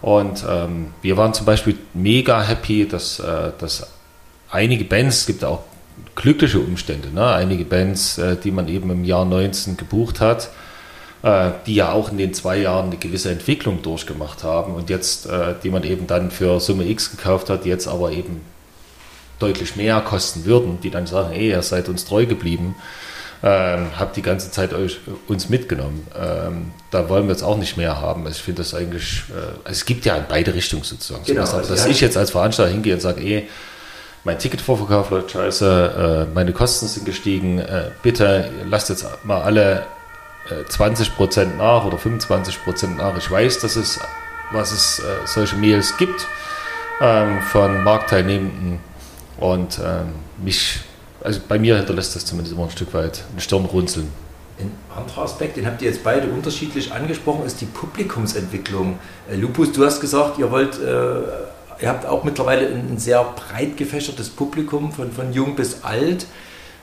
und ähm, wir waren zum Beispiel mega happy, dass, äh, dass einige Bands, es gibt auch glückliche Umstände, ne? einige Bands, äh, die man eben im Jahr 19 gebucht hat, äh, die ja auch in den zwei Jahren eine gewisse Entwicklung durchgemacht haben und jetzt, äh, die man eben dann für Summe X gekauft hat, jetzt aber eben deutlich mehr kosten würden, die dann sagen, ey, ihr seid uns treu geblieben, ähm, habt die ganze Zeit euch, uns mitgenommen. Ähm, da wollen wir jetzt auch nicht mehr haben. Also ich finde das eigentlich, äh, es gibt ja in beide Richtungen sozusagen. Genau, also dass ich jetzt als Veranstalter hingehe und sage, ey, mein Ticketvorverkauf läuft scheiße, äh, meine Kosten sind gestiegen, äh, bitte lasst jetzt mal alle äh, 20% nach oder 25% nach. Ich weiß, dass es, was es äh, solche Mails gibt ähm, von Marktteilnehmenden und ähm, mich, also bei mir hinterlässt das zumindest immer ein Stück weit ein Stirnrunzeln.
Ein anderer Aspekt, den habt ihr jetzt beide unterschiedlich angesprochen, ist die Publikumsentwicklung. Äh, Lupus, du hast gesagt, ihr wollt, äh, ihr habt auch mittlerweile ein, ein, sehr breit gefächertes Publikum, von, von jung bis alt.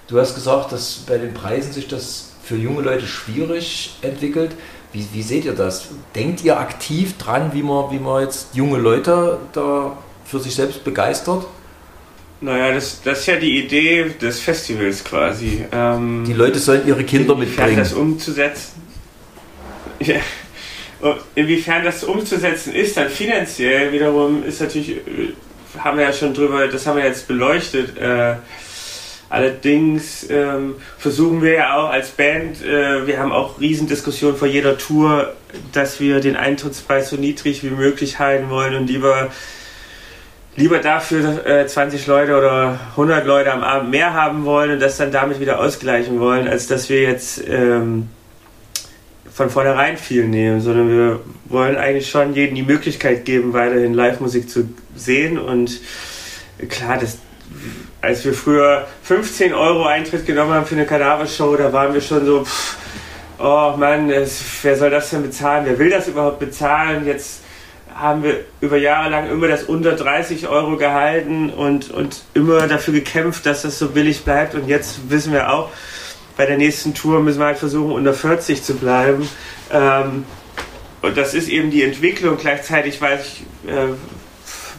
Du hast gesagt, dass bei den Preisen sich das für junge Leute schwierig entwickelt. Wie, wie seht ihr das? Denkt ihr aktiv dran, wie man, wie man jetzt junge Leute da für sich selbst begeistert?
Naja, das, das ist ja die Idee des Festivals quasi.
Ähm, die Leute sollen ihre Kinder mitbringen.
das umzusetzen. Ja. Inwiefern das umzusetzen ist, dann finanziell wiederum ist natürlich, äh, haben wir ja schon drüber, das haben wir jetzt beleuchtet. Äh, allerdings ähm, versuchen wir ja auch als Band, äh, wir haben auch Riesendiskussionen vor jeder Tour, dass wir den Eintrittspreis so niedrig wie möglich halten wollen und lieber lieber dafür äh, 20 Leute oder 100 Leute am Abend mehr haben wollen und das dann damit wieder ausgleichen wollen, als dass wir jetzt ähm, von vornherein viel nehmen, sondern wir wollen eigentlich schon jedem die Möglichkeit geben, weiterhin Live-Musik zu sehen und klar, das als wir früher 15 Euro Eintritt genommen haben für eine Kadaver-Show, da waren wir schon so, pff, oh Mann, es, wer soll das denn bezahlen? Wer will das überhaupt bezahlen? Jetzt haben wir über Jahre lang immer das unter 30 Euro gehalten und, und immer dafür gekämpft, dass das so billig bleibt. Und jetzt wissen wir auch, bei der nächsten Tour müssen wir halt versuchen, unter 40 zu bleiben. Ähm, und das ist eben die Entwicklung. Gleichzeitig weiß ich, äh,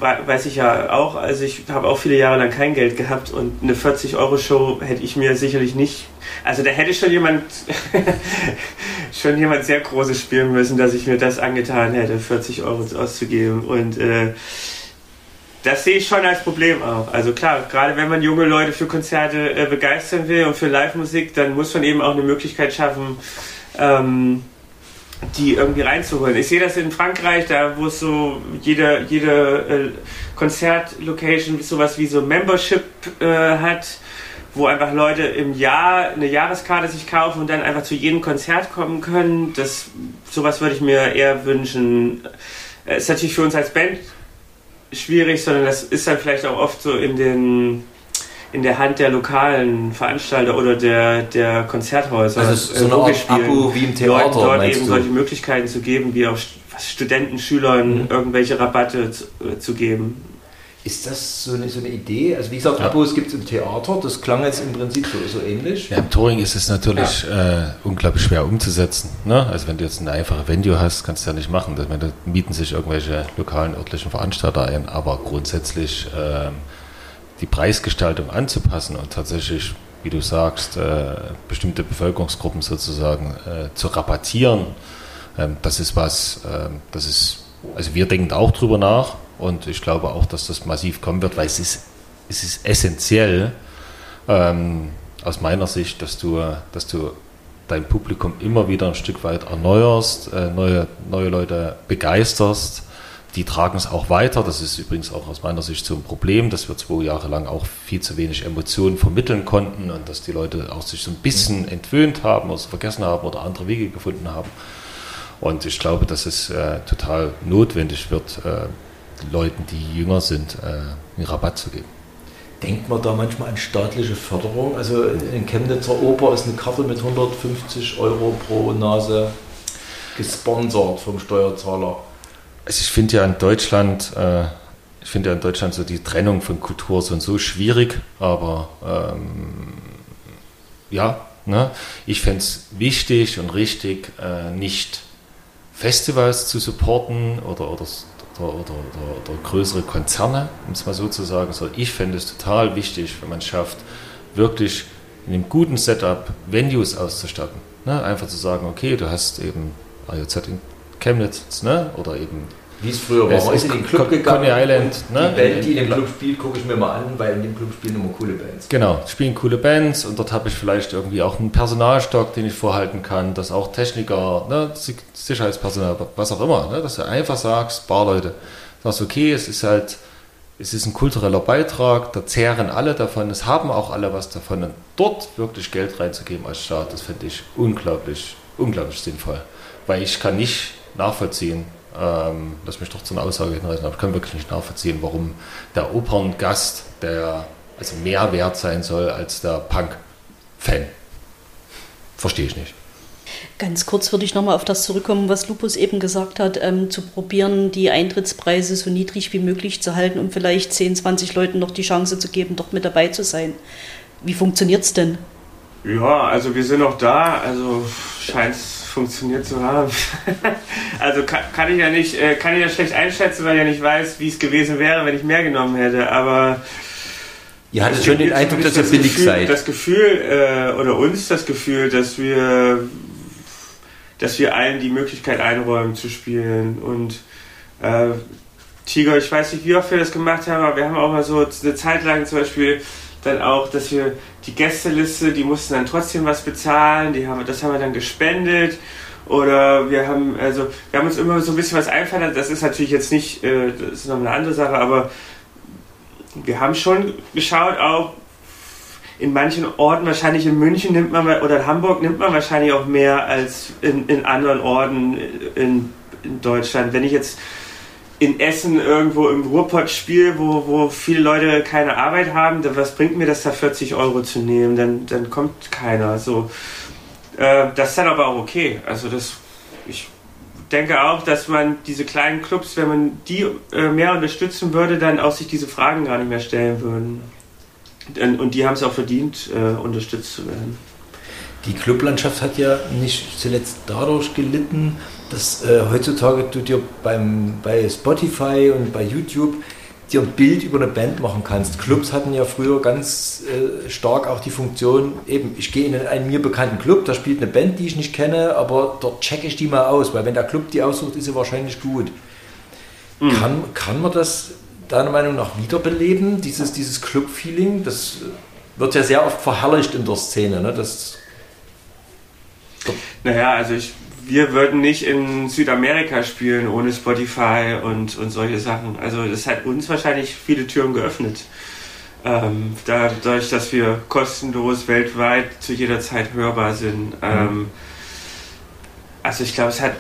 weiß ich ja auch, also ich habe auch viele Jahre lang kein Geld gehabt und eine 40-Euro-Show hätte ich mir sicherlich nicht. Also da hätte schon jemand schon jemand sehr Großes spielen müssen, dass ich mir das angetan hätte, 40 Euro auszugeben. Und äh, das sehe ich schon als Problem auch. Also klar, gerade wenn man junge Leute für Konzerte äh, begeistern will und für Live-Musik, dann muss man eben auch eine Möglichkeit schaffen, ähm, die irgendwie reinzuholen. Ich sehe das in Frankreich, da wo es so jede, jede äh, Konzertlocation sowas wie so Membership äh, hat, wo einfach Leute im Jahr eine Jahreskarte sich kaufen und dann einfach zu jedem Konzert kommen können. Das, sowas würde ich mir eher wünschen. Äh, ist natürlich für uns als Band schwierig, sondern das ist dann vielleicht auch oft so in den in der Hand der lokalen Veranstalter oder der, der Konzerthäuser.
Also so eine Art Abo wie im Theater,
Leuten dort eben du? solche Möglichkeiten zu geben, wie auch Studenten, Schülern mhm. irgendwelche Rabatte zu, äh, zu, geben.
Ist das so eine, so eine Idee? Also wie gesagt, ja. Abos gibt es im Theater, das klang jetzt im Prinzip so, so ähnlich.
Ja, im Touring ist es natürlich ja. äh, unglaublich schwer umzusetzen. Ne? Also wenn du jetzt eine einfache Venue hast, kannst du ja nicht machen. Da mieten sich irgendwelche lokalen, örtlichen Veranstalter ein, aber grundsätzlich... Äh, die Preisgestaltung anzupassen und tatsächlich, wie du sagst, äh, bestimmte Bevölkerungsgruppen sozusagen äh, zu rabattieren, ähm, das ist was, ähm, das ist, also wir denken auch drüber nach und ich glaube auch, dass das massiv kommen wird, weil es ist, es ist essentiell ähm, aus meiner Sicht, dass du, dass du dein Publikum immer wieder ein Stück weit erneuerst, äh, neue, neue Leute begeisterst die tragen es auch weiter. Das ist übrigens auch aus meiner Sicht so ein Problem, dass wir zwei Jahre lang auch viel zu wenig Emotionen vermitteln konnten und dass die Leute auch sich so ein bisschen entwöhnt haben oder vergessen haben oder andere Wege gefunden haben. Und ich glaube, dass es äh, total notwendig wird, äh, Leuten, die jünger sind, äh, einen Rabatt zu geben.
Denkt man da manchmal an staatliche Förderung? Also in Chemnitzer Oper ist eine Karte mit 150 Euro pro Nase gesponsert vom Steuerzahler.
Also ich finde ja in Deutschland, äh, ich finde ja in Deutschland so die Trennung von Kultur so und so schwierig, aber ähm, ja, ne? ich fände es wichtig und richtig, äh, nicht Festivals zu supporten oder, oder, oder, oder, oder größere Konzerne, um es mal so zu sagen, sondern ich fände es total wichtig, wenn man es schafft, wirklich in einem guten Setup Venues auszustatten. Ne? Einfach zu sagen, okay, du hast eben AJZ in Chemnitz, ne? oder eben.
Wie es früher war.
Man ist in den Club gegangen. Coney Island.
Ne? Die Band, die in dem Club spielt, gucke ich mir mal an, weil in dem Club spielen immer coole Bands.
Genau, spielen coole Bands und dort habe ich vielleicht irgendwie auch einen Personalstock, den ich vorhalten kann, dass auch Techniker, ne, Sicherheitspersonal, was auch immer, ne, dass du einfach sagst, Barleute, sagst okay, es ist halt, es ist ein kultureller Beitrag, da zehren alle davon, es haben auch alle was davon und dort wirklich Geld reinzugeben als Staat, das finde ich unglaublich, unglaublich sinnvoll, weil ich kann nicht nachvollziehen. Ähm, lass mich doch zu einer Aussage hinreißen, aber ich kann wirklich nicht nachvollziehen, warum der Operngast, der also mehr wert sein soll als der Punk-Fan. Verstehe ich nicht.
Ganz kurz würde ich nochmal auf das zurückkommen, was Lupus eben gesagt hat, ähm, zu probieren, die Eintrittspreise so niedrig wie möglich zu halten, um vielleicht 10, 20 Leuten noch die Chance zu geben, dort mit dabei zu sein. Wie funktioniert es denn?
Ja, also wir sind noch da, also scheint es funktioniert zu haben. also kann, kann, ich ja nicht, äh, kann ich ja schlecht einschätzen, weil ich ja nicht weiß, wie es gewesen wäre, wenn ich mehr genommen hätte. Aber
ihr hattet schon den Eindruck, dass ihr billig
Gefühl,
seid.
Das Gefühl äh, oder uns das Gefühl, dass wir, dass wir allen die Möglichkeit einräumen zu spielen und äh, Tiger, ich weiß nicht, wie oft wir das gemacht haben, aber wir haben auch mal so eine Zeit lang zum Beispiel dann auch, dass wir die Gästeliste, die mussten dann trotzdem was bezahlen, die haben, das haben wir dann gespendet. Oder wir haben, also, wir haben uns immer so ein bisschen was einfallen Das ist natürlich jetzt nicht, äh, das ist noch eine andere Sache, aber wir haben schon geschaut, auch in manchen Orten, wahrscheinlich in München nimmt man oder in Hamburg nimmt man wahrscheinlich auch mehr als in, in anderen Orten in, in Deutschland. Wenn ich jetzt in Essen irgendwo im Ruhrpott spiele, wo, wo viele Leute keine Arbeit haben, dann was bringt mir das da 40 Euro zu nehmen? Dann, dann kommt keiner. So, äh, das ist dann aber auch okay. Also das, ich denke auch, dass man diese kleinen Clubs, wenn man die äh, mehr unterstützen würde, dann auch sich diese Fragen gar nicht mehr stellen würden. Und die haben es auch verdient, äh, unterstützt zu werden.
Die Clublandschaft hat ja nicht zuletzt dadurch gelitten, dass äh, heutzutage du dir beim, bei Spotify und bei YouTube dir ein Bild über eine Band machen kannst. Clubs hatten ja früher ganz äh, stark auch die Funktion, eben, ich gehe in einen mir bekannten Club, da spielt eine Band, die ich nicht kenne, aber dort checke ich die mal aus, weil wenn der Club die aussucht, ist sie wahrscheinlich gut. Mhm. Kann, kann man das deiner Meinung nach wiederbeleben, dieses, dieses Club-Feeling? Das wird ja sehr oft verherrlicht in der Szene. Ne? Das,
naja, also ich wir würden nicht in Südamerika spielen ohne Spotify und, und solche Sachen. Also das hat uns wahrscheinlich viele Türen geöffnet. Ähm, dadurch, dass wir kostenlos weltweit zu jeder Zeit hörbar sind. Ähm, also ich glaube, es hat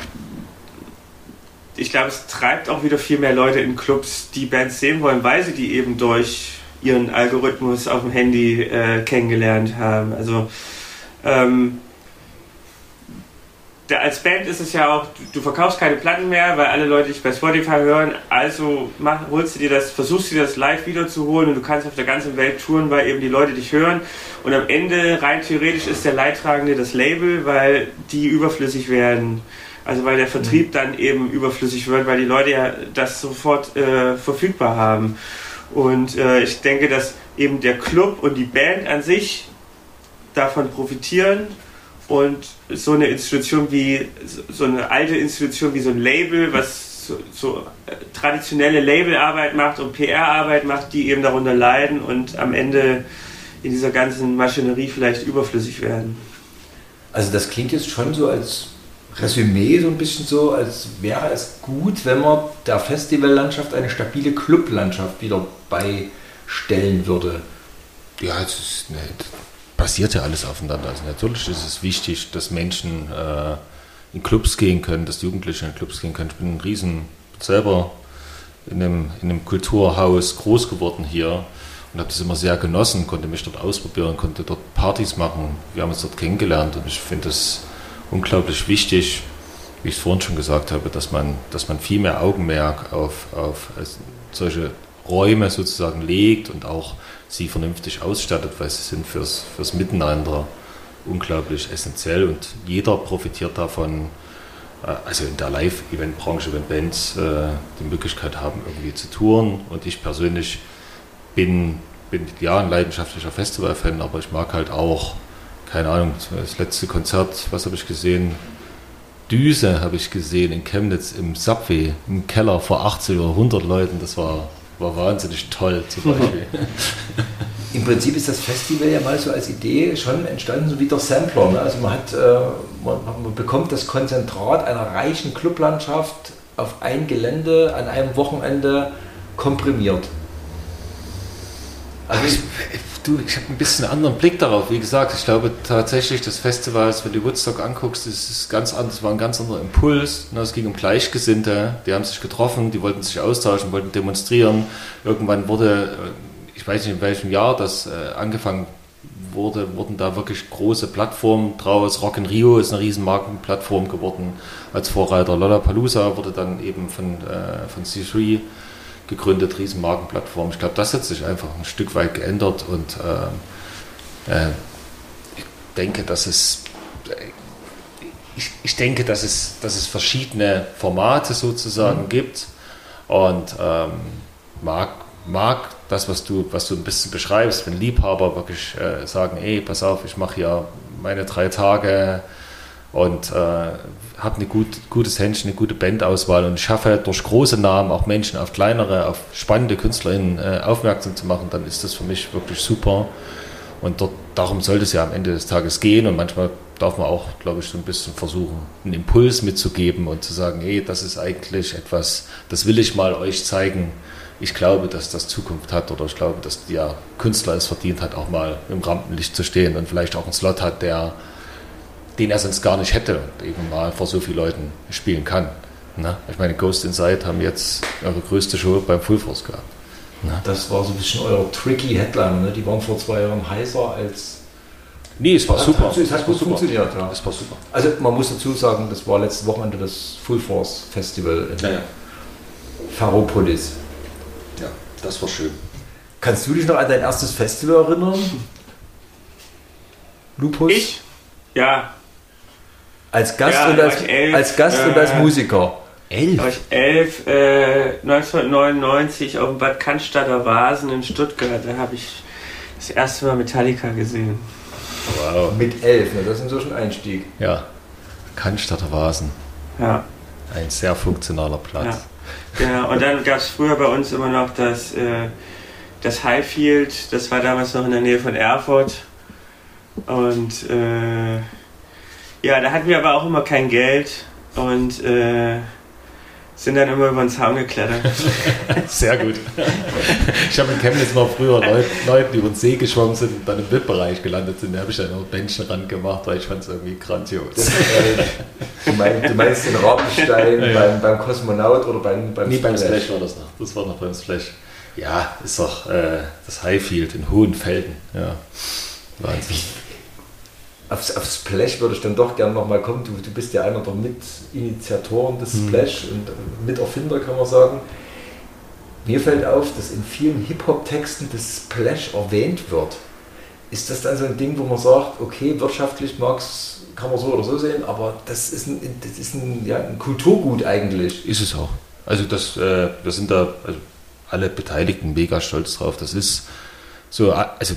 ich glaube, es treibt auch wieder viel mehr Leute in Clubs, die Bands sehen wollen, weil sie die eben durch ihren Algorithmus auf dem Handy äh, kennengelernt haben. Also ähm, als Band ist es ja auch, du verkaufst keine Platten mehr, weil alle Leute dich bei Spotify hören. Also mach, holst du dir das, versuchst du dir das live wiederzuholen und du kannst auf der ganzen Welt touren, weil eben die Leute dich hören. Und am Ende, rein theoretisch, ist der Leidtragende das Label, weil die überflüssig werden. Also weil der Vertrieb mhm. dann eben überflüssig wird, weil die Leute ja das sofort äh, verfügbar haben. Und äh, ich denke, dass eben der Club und die Band an sich davon profitieren und so eine Institution wie, so eine alte Institution wie so ein Label, was so, so äh, traditionelle Labelarbeit macht und PR-Arbeit macht, die eben darunter leiden und am Ende in dieser ganzen Maschinerie vielleicht überflüssig werden.
Also das klingt jetzt schon so als Resümee, so ein bisschen so, als wäre es gut, wenn man der Festivallandschaft eine stabile Clublandschaft wieder beistellen würde.
Ja, es ist nicht basiert ja alles aufeinander. Also natürlich ist es wichtig, dass Menschen äh, in Clubs gehen können, dass Jugendliche in Clubs gehen können. Ich bin ein Riesen selber in einem, in einem Kulturhaus groß geworden hier und habe das immer sehr genossen, konnte mich dort ausprobieren, konnte dort Partys machen. Wir haben uns dort kennengelernt und ich finde es unglaublich wichtig, wie ich es vorhin schon gesagt habe, dass man, dass man viel mehr Augenmerk auf, auf solche Räume sozusagen legt und auch sie vernünftig ausstattet, weil sie sind fürs, fürs Miteinander unglaublich essentiell und jeder profitiert davon, äh, also in der Live-Event-Branche, wenn Bands äh, die Möglichkeit haben, irgendwie zu touren. Und ich persönlich bin, bin ja ein leidenschaftlicher Festival-Fan, aber ich mag halt auch, keine Ahnung, das letzte Konzert, was habe ich gesehen? Düse habe ich gesehen in Chemnitz im Subway, im Keller vor 80 oder 100 Leuten. Das war war wahnsinnig toll zum Beispiel.
Im Prinzip ist das Festival ja mal so als Idee schon entstanden, so wie der Sampler. Ne? Also man, hat, äh, man, man, bekommt das Konzentrat einer reichen Clublandschaft auf ein Gelände an einem Wochenende komprimiert.
Also ich, Du, ich habe ein bisschen einen anderen Blick darauf. Wie gesagt, ich glaube tatsächlich, das Festival, wenn du Woodstock anguckst, das ist ganz anders, war ein ganz anderer Impuls. Ne, es ging um Gleichgesinnte, die haben sich getroffen, die wollten sich austauschen, wollten demonstrieren. Irgendwann wurde, äh, ich weiß nicht in welchem Jahr das äh, angefangen wurde, wurden da wirklich große Plattformen draus. Rock in Rio ist eine riesen Markenplattform geworden als Vorreiter. Lollapalooza wurde dann eben von, äh, von C3 gegründet, Riesenmarkenplattform. Ich glaube, das hat sich einfach ein Stück weit geändert und äh, äh, ich denke, dass es ich, ich, denke, dass es, dass es verschiedene Formate sozusagen mhm. gibt und ähm, mag, mag das, was du, was du ein bisschen beschreibst, wenn Liebhaber wirklich äh, sagen, ey, pass auf, ich mache hier meine drei Tage und äh, habe ein gut, gutes Händchen, eine gute Bandauswahl und schaffe durch große Namen auch Menschen auf kleinere, auf spannende KünstlerInnen äh, aufmerksam zu machen, dann ist das für mich wirklich super. Und dort, darum sollte es ja am Ende des Tages gehen. Und manchmal darf man auch, glaube ich, so ein bisschen versuchen, einen Impuls mitzugeben und zu sagen, hey, das ist eigentlich etwas, das will ich mal euch zeigen. Ich glaube, dass das Zukunft hat oder ich glaube, dass der Künstler es verdient hat, auch mal im Rampenlicht zu stehen und vielleicht auch einen Slot hat, der den er sonst gar nicht hätte und eben mal vor so vielen Leuten spielen kann. Na, ich meine, Ghost Inside haben jetzt ihre größte Show beim Full Force gehabt.
Das war so ein bisschen euer tricky Headliner. Ne? Die waren vor zwei Jahren heißer als.
Nee, es war
Hat-
super.
hat- es hat gut
super.
funktioniert, ja.
Es war super.
Also man muss dazu sagen, das war letztes Wochenende das Full Force Festival in
Ja, ja.
Ferropolis.
ja, das war schön.
Kannst du dich noch an dein erstes Festival erinnern? Lupus?
Ich? Ja,
Als Gast,
Ja,
und, als,
elf,
als Gast und als
äh,
Musiker.
da war ich elf, äh, 1999 auf dem Bad Cannstatter Vasen in Stuttgart. Da habe ich das erste Mal Metallica gesehen.
Wow.
Mit elf, ne? das ist inzwischen ein Einstieg.
Ja, Cannstatter Vasen.
Ja,
Ein sehr funktionaler Platz.
genau. Und dann gab es früher bei uns immer noch das, äh, das Highfield. Das war damals noch in der Nähe von Erfurt. Und äh, ja, da hatten wir aber auch immer kein Geld und äh, sind dann immer über den Zaun geklettert.
Sehr gut. Ich habe in Chemnitz mal früher Leut, Leuten, die über den See geschwommen sind und dann im VIP-Bereich gelandet sind, da habe ich dann auch Bändchen ran gemacht, weil ich fand es irgendwie grandios.
Das, äh, du, meinst, du meinst den Rabenstein
Ja, ja.
beim, beim Kosmonaut oder beim, beim
Nee, beim
Splash?
Splash war das noch. Das war noch beim Splash. Ja, ist doch äh, das Highfield in Hohenfelden. Ja. Wahnsinn.
Aufs, aufs Splash würde ich dann doch gerne nochmal kommen. Du, du bist ja einer der Mitinitiatoren des
Mhm.
Splash und Miterfinder, kann man sagen. Mir fällt auf, dass in vielen Hip-Hop-Texten das Splash erwähnt wird. Ist das dann so ein Ding, wo man sagt, okay, wirtschaftlich mag's, kann man so oder so sehen, aber das ist ein, das ist ein, ja, ein Kulturgut eigentlich.
Ist es auch. Also das, äh, wir sind da also alle Beteiligten mega stolz drauf. Das ist so, also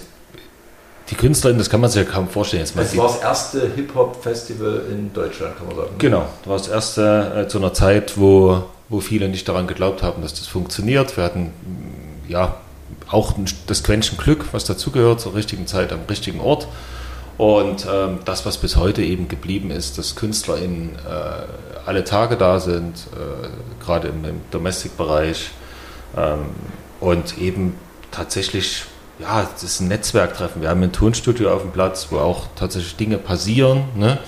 die Künstlerin, das kann man sich ja kaum vorstellen. Jetzt
Das war das erste Hip-Hop-Festival in Deutschland, kann man sagen.
Genau, das war das erste äh, zu einer Zeit, wo, wo viele nicht daran geglaubt haben, dass das funktioniert. Wir hatten mh, ja auch das Quäntchen Glück, was dazugehört, zur richtigen Zeit am richtigen Ort. Und ähm, das, was bis heute eben geblieben ist, dass KünstlerInnen äh, alle Tage da sind, äh, gerade im, im Domestic-Bereich ähm, und eben tatsächlich, ja, das ist ein Netzwerktreffen. Wir haben ein Tonstudio auf dem Platz, wo auch tatsächlich Dinge passieren. Ne?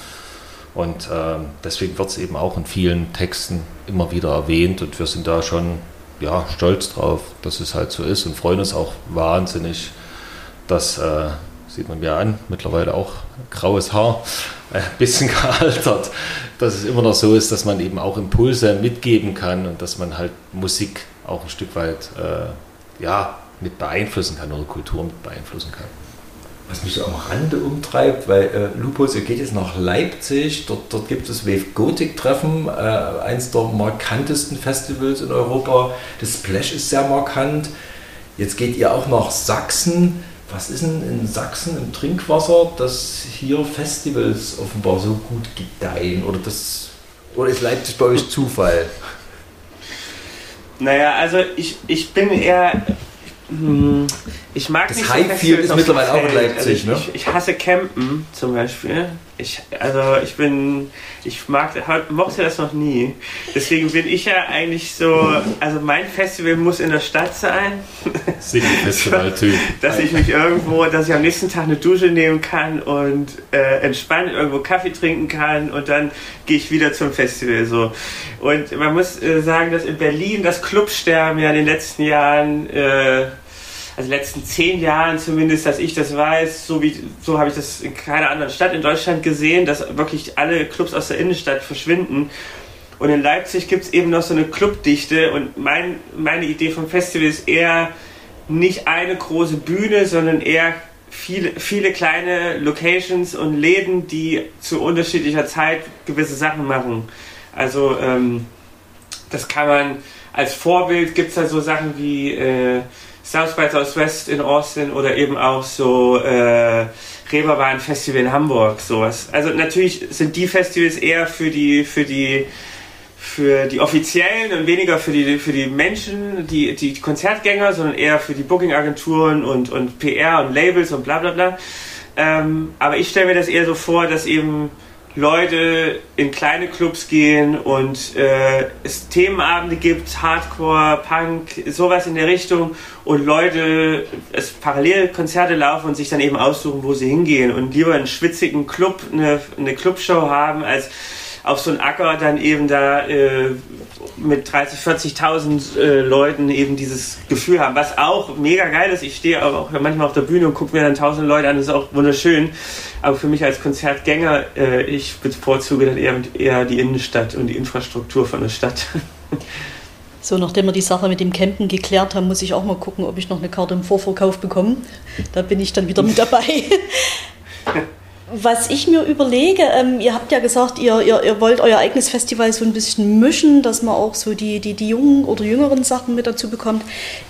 Und ähm, deswegen wird es eben auch in vielen Texten immer wieder erwähnt und wir sind da schon ja, stolz drauf, dass es halt so ist und freuen uns auch wahnsinnig, dass, äh, sieht man mir an, mittlerweile auch graues Haar, ein bisschen gealtert, dass es immer noch so ist, dass man eben auch Impulse mitgeben kann und dass man halt Musik auch ein Stück weit äh, ja, mit beeinflussen kann oder Kultur mit beeinflussen kann.
Was mich so am Rande umtreibt, weil äh, Lupus, ihr geht jetzt nach Leipzig, dort, dort gibt es Wave Gothic Treffen, äh, eins der markantesten Festivals in Europa. Das Splash ist sehr markant. Jetzt geht ihr auch nach Sachsen. Was ist denn in Sachsen im Trinkwasser, dass hier Festivals offenbar so gut gedeihen? Oder, das, oder ist Leipzig bei euch Zufall?
Naja, also ich, ich bin eher. Hm, Ich mag
Das
nicht so
Highfield
Festivals
ist mittlerweile auch in
Feld.
Leipzig,
also
ne?
ich, ich, ich hasse Campen zum Beispiel. Ich, also ich bin, ich mag, mochte das noch nie. Deswegen bin ich ja eigentlich so, also mein Festival muss in der Stadt sein,
Sing-Festival-Typ.
dass ich mich irgendwo, dass ich am nächsten Tag eine Dusche nehmen kann und äh, entspannt irgendwo Kaffee trinken kann und dann gehe ich wieder zum Festival so. Und man muss äh, sagen, dass in Berlin das Clubsterben ja in den letzten Jahren äh, also letzten zehn Jahren zumindest, dass ich das weiß, so wie so habe ich das in keiner anderen Stadt in Deutschland gesehen, dass wirklich alle Clubs aus der Innenstadt verschwinden. Und in Leipzig gibt es eben noch so eine Clubdichte und mein, meine Idee vom Festival ist eher nicht eine große Bühne, sondern eher viele, viele kleine Locations und Läden, die zu unterschiedlicher Zeit gewisse Sachen machen. Also ähm, das kann man als Vorbild gibt es da so Sachen wie äh, South by Southwest in Austin oder eben auch so äh, Reeperbahn Festival in Hamburg, sowas. Also natürlich sind die Festivals eher für die für die für die Offiziellen und weniger für die für die Menschen, die die Konzertgänger, sondern eher für die Booking-Agenturen und und PR und Labels und bla bla bla. Ähm, aber ich stelle mir das eher so vor, dass eben Leute in kleine Clubs gehen und äh, es Themenabende gibt, Hardcore, Punk, sowas in der Richtung und Leute es parallel Konzerte laufen und sich dann eben aussuchen, wo sie hingehen und lieber einen schwitzigen Club, eine, eine Clubshow haben, als auf so einen Acker dann eben da äh, mit 30, 40.000 äh, Leuten eben dieses Gefühl haben, was auch mega geil ist. Ich stehe auch manchmal auf der Bühne und gucke mir dann tausend Leute an, das ist auch wunderschön. Aber für mich als Konzertgänger, äh, ich bevorzuge dann eher, eher die Innenstadt und die Infrastruktur von der Stadt.
So, nachdem wir die Sache mit dem Campen geklärt haben, muss ich auch mal gucken, ob ich noch eine Karte im Vorverkauf bekomme. Da bin ich dann wieder mit dabei. Was ich mir überlege, ähm, ihr habt ja gesagt, ihr, ihr, ihr wollt euer eigenes Festival so ein bisschen mischen, dass man auch so die, die, die jungen oder jüngeren Sachen mit dazu bekommt.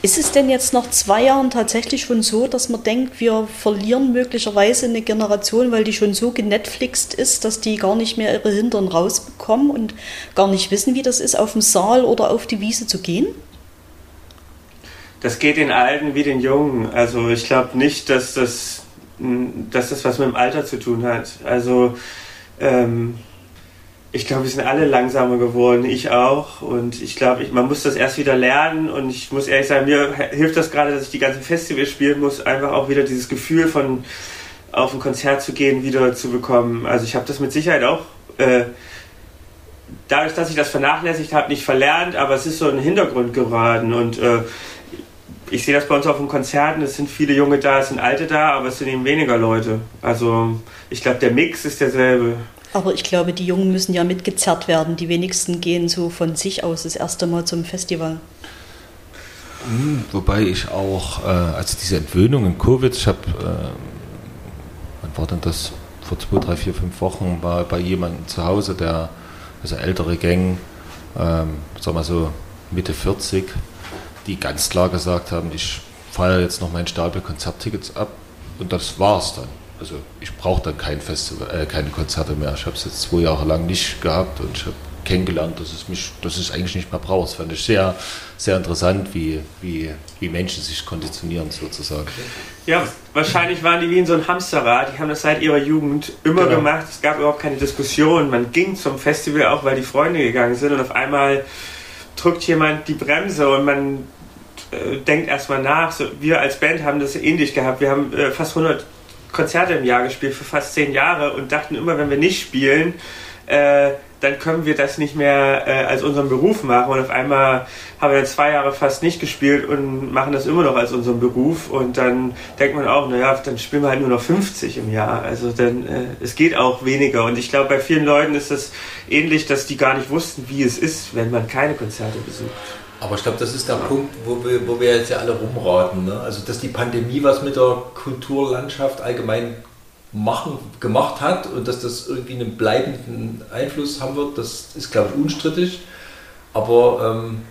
Ist es denn jetzt nach zwei Jahren tatsächlich schon so, dass man denkt, wir verlieren möglicherweise eine Generation, weil die schon so genetflixt ist, dass die gar nicht mehr ihre Hintern rausbekommen und gar nicht wissen, wie das ist, auf dem Saal oder auf die Wiese zu gehen?
Das geht den Alten wie den Jungen. Also ich glaube nicht, dass das dass das was mit dem Alter zu tun hat. Also ähm, ich glaube, wir sind alle langsamer geworden, ich auch. Und ich glaube, man muss das erst wieder lernen. Und ich muss ehrlich sagen, mir hilft das gerade, dass ich die ganzen Festivals spielen muss, einfach auch wieder dieses Gefühl von auf ein Konzert zu gehen, wieder zu bekommen. Also ich habe das mit Sicherheit auch äh, dadurch, dass ich das vernachlässigt habe, nicht verlernt, aber es ist so ein Hintergrund geraten. Und äh, ich sehe das bei uns auf den Konzerten, es sind viele Junge da, es sind Alte da, aber es sind eben weniger Leute. Also ich glaube, der Mix ist derselbe.
Aber ich glaube, die Jungen müssen ja mitgezerrt werden. Die wenigsten gehen so von sich aus das erste Mal zum Festival.
Hm, wobei ich auch, äh, also diese Entwöhnung in Covid, ich habe, äh, wann war denn das? Vor zwei, drei, vier, fünf Wochen war bei jemandem zu Hause, der, also ältere Gang, ähm, sag mal so Mitte 40, die ganz klar gesagt haben, ich feiere jetzt noch mein Stapel Konzerttickets ab und das war's dann. Also ich brauche dann kein Festival, äh, keine Konzerte mehr. Ich habe es jetzt zwei Jahre lang nicht gehabt und ich habe kennengelernt, dass es mich, dass es eigentlich nicht mehr braucht. Das fand ich sehr, sehr interessant, wie, wie, wie Menschen sich konditionieren sozusagen.
Ja, wahrscheinlich waren die wie in so einem Hamsterrad. Die haben das seit ihrer Jugend immer genau. gemacht. Es gab überhaupt keine Diskussion. Man ging zum Festival auch, weil die Freunde gegangen sind und auf einmal drückt jemand die Bremse und man äh, denkt erstmal nach. So, wir als Band haben das ähnlich gehabt. Wir haben äh, fast 100 Konzerte im Jahr gespielt für fast zehn Jahre und dachten immer, wenn wir nicht spielen, äh, dann können wir das nicht mehr äh, als unseren Beruf machen. Und auf einmal haben wir zwei Jahre fast nicht gespielt und machen das immer noch als unseren Beruf. Und dann denkt man auch, naja, dann spielen wir halt nur noch 50 im Jahr. Also dann, äh, es geht auch weniger. Und ich glaube, bei vielen Leuten ist das ähnlich, dass die gar nicht wussten, wie es ist, wenn man keine Konzerte besucht.
Aber ich glaube, das ist der Punkt, wo wir, wo wir jetzt ja alle rumraten. Ne? Also, dass die Pandemie was mit der Kulturlandschaft allgemein machen, gemacht hat und dass das irgendwie einen bleibenden Einfluss haben wird, das ist, glaube ich, unstrittig. Aber ähm,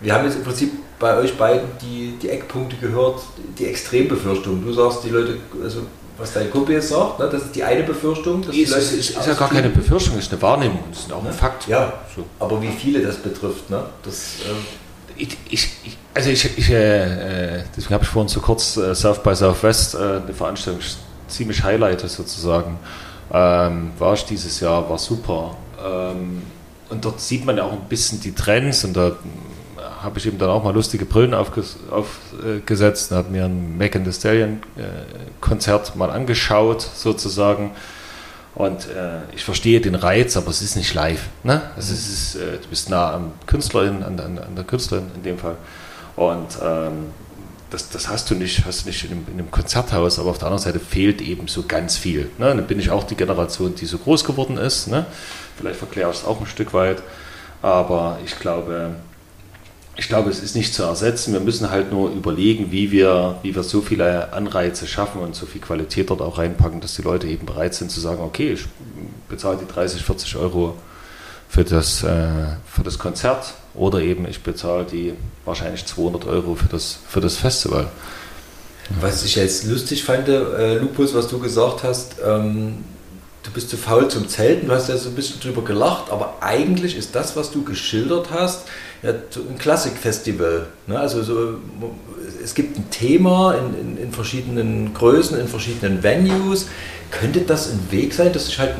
wir haben jetzt im Prinzip bei euch beiden die, die Eckpunkte gehört, die Extrembefürchtung. Du sagst, die Leute, also was dein Kumpel jetzt sagt, ne, das ist die eine Befürchtung.
Die Leute ist, ist, ist ja gar keine Befürchtung, ist eine Wahrnehmung, das ist auch ein Fakt.
Ja, so. aber wie viele das betrifft, ne? das... Ähm
ich, ich, also ich, ich äh, deswegen habe ich vorhin so kurz äh, South by Southwest, äh, eine Veranstaltung ziemlich highlightet sozusagen. Ähm, war ich dieses Jahr, war super. Ähm, und dort sieht man ja auch ein bisschen die Trends und da habe ich eben dann auch mal lustige Brillen aufgesetzt aufgesetzt und habe mir ein Mac and the Stallion äh, Konzert mal angeschaut sozusagen. Und äh, ich verstehe den Reiz, aber es ist nicht live. Ne? Es mhm. ist, äh, du bist nah am Künstlerin, an, an, an, der Künstlerin in dem Fall. Und ähm, das, das hast du nicht, hast du nicht in einem, in einem, Konzerthaus, aber auf der anderen Seite fehlt eben so ganz viel. Ne? Dann bin ich auch die Generation, die so groß geworden ist. Ne? Vielleicht verkläre ich es auch ein Stück weit. Aber ich glaube, ich glaube, es ist nicht zu ersetzen. Wir müssen halt nur überlegen, wie wir, wie wir so viele Anreize schaffen und so viel Qualität dort auch reinpacken, dass die Leute eben bereit sind zu sagen, okay, ich bezahle die 30, 40 Euro für das, äh, für das Konzert oder eben ich bezahle die wahrscheinlich 200 Euro für das, für das Festival.
Was ich jetzt lustig fand, äh, Lupus, was du gesagt hast, ähm, du bist zu faul zum Zelten, du hast ja so ein bisschen drüber gelacht, aber eigentlich ist das, was du geschildert hast, ja, ein Klassikfestival. Ne? Also so, es gibt ein Thema in, in, in, verschiedenen Größen, in verschiedenen Venues. Könnte das ein Weg sein, dass sich halt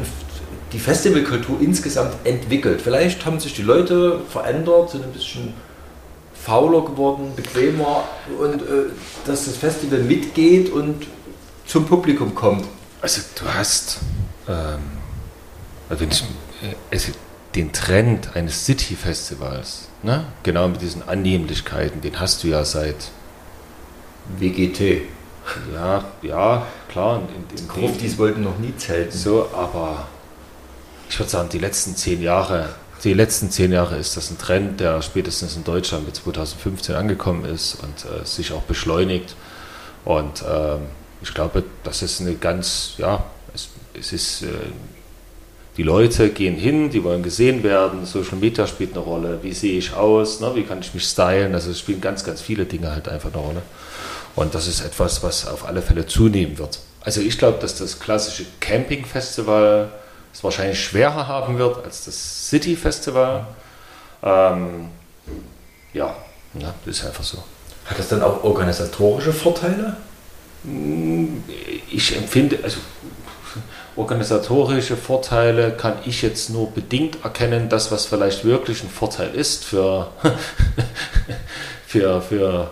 die Festivalkultur insgesamt entwickelt? Vielleicht haben sich die Leute verändert, sind ein bisschen fauler geworden, bequemer und äh, dass das Festival mitgeht und zum Publikum kommt.
Also du hast, ähm, wenn ich es, den Trend eines City-Festivals, ne? genau mit diesen Annehmlichkeiten, den hast du ja seit
WGT.
Ja, ja, klar. In, in
Gruftis wollten noch nie zelten.
So, aber ich würde sagen, die letzten zehn Jahre, die letzten zehn Jahre ist das ein Trend, der spätestens in Deutschland mit 2015 angekommen ist und äh, sich auch beschleunigt. Und ähm, ich glaube, das ist eine ganz, ja, es, es ist, äh, die Leute gehen hin, die wollen gesehen werden, Social Media spielt eine Rolle, wie sehe ich aus, ne, wie kann ich mich stylen, also es spielen ganz, ganz viele Dinge halt einfach eine Rolle. Und das ist etwas, was auf alle Fälle zunehmen wird. Also ich glaube, dass das klassische Camping-Festival es wahrscheinlich schwerer haben wird als das City-Festival. Ähm, ja, na, das ist einfach so.
Hat das dann auch organisatorische Vorteile?
Ich empfinde, also organisatorische Vorteile kann ich jetzt nur bedingt erkennen. Das, was vielleicht wirklich ein Vorteil ist für, für, für,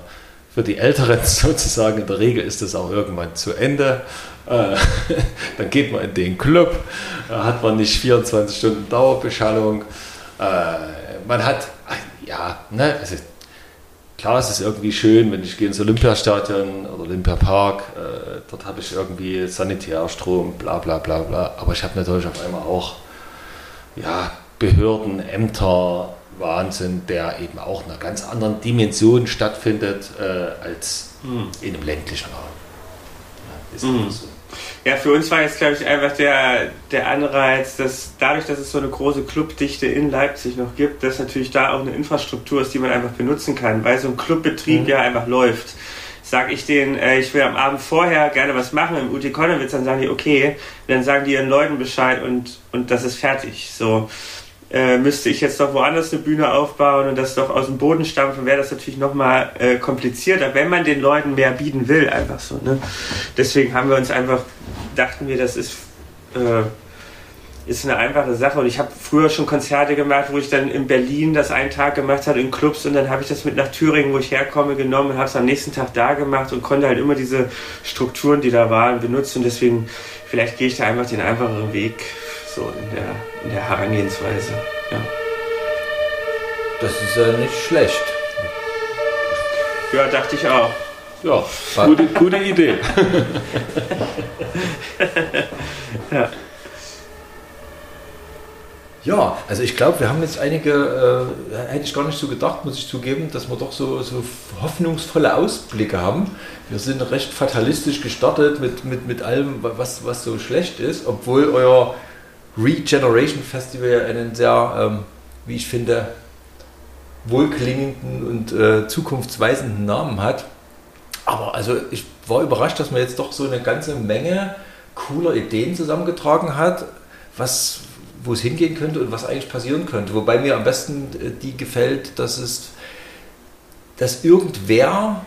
für die Älteren sozusagen, in der Regel ist das auch irgendwann zu Ende. Äh, dann geht man in den Club, hat man nicht 24 Stunden Dauerbeschallung. Äh, man hat, ja, ne, also klar, es ist irgendwie schön, wenn ich gehe ins Olympiastadion oder Olympiapark, äh, dort habe ich irgendwie Sanitärstrom, bla bla bla bla. Aber ich habe natürlich auf einmal auch ja, Behörden, Ämter, Wahnsinn, der eben auch in einer ganz anderen Dimension stattfindet äh, als mhm. in einem ländlichen Raum.
Ja, ist mhm. so. Ja, für uns war jetzt, glaube ich, einfach der, der Anreiz, dass dadurch, dass es so eine große Clubdichte in Leipzig noch gibt, dass natürlich da auch eine Infrastruktur ist, die man einfach benutzen kann, weil so ein Clubbetrieb mhm. ja einfach läuft. Sag ich denen, äh, ich will am Abend vorher gerne was machen im UT Konnewitz, dann sagen die, okay, dann sagen die ihren Leuten Bescheid und, und das ist fertig. So äh, müsste ich jetzt doch woanders eine Bühne aufbauen und das doch aus dem Boden stampfen, wäre das natürlich nochmal äh, komplizierter, wenn man den Leuten mehr bieten will, einfach so. Ne? Deswegen haben wir uns einfach, dachten wir, das ist, äh, ist eine einfache Sache. Und ich habe früher schon Konzerte gemacht, wo ich dann in Berlin das einen Tag gemacht habe, in Clubs, und dann habe ich das mit nach Thüringen, wo ich herkomme, genommen und habe es am nächsten Tag da gemacht und konnte halt immer diese Strukturen, die da waren, benutzen. Und deswegen, vielleicht gehe ich da einfach den einfacheren Weg so in der, in der Herangehensweise. Ja.
Das ist ja nicht schlecht.
Ja, dachte ich auch.
Ja, gute, gute Idee.
ja. Ja, also ich glaube, wir haben jetzt einige, äh, hätte ich gar nicht so gedacht, muss ich zugeben, dass wir doch so, so hoffnungsvolle Ausblicke haben. Wir sind recht fatalistisch gestartet mit, mit, mit allem, was, was so schlecht ist, obwohl euer Regeneration Festival einen sehr, ähm, wie ich finde, wohlklingenden und äh, zukunftsweisenden Namen hat. Aber also ich war überrascht, dass man jetzt doch so eine ganze Menge cooler Ideen zusammengetragen hat, was, wo es hingehen könnte und was eigentlich passieren könnte. Wobei mir am besten äh, die gefällt, dass es, dass irgendwer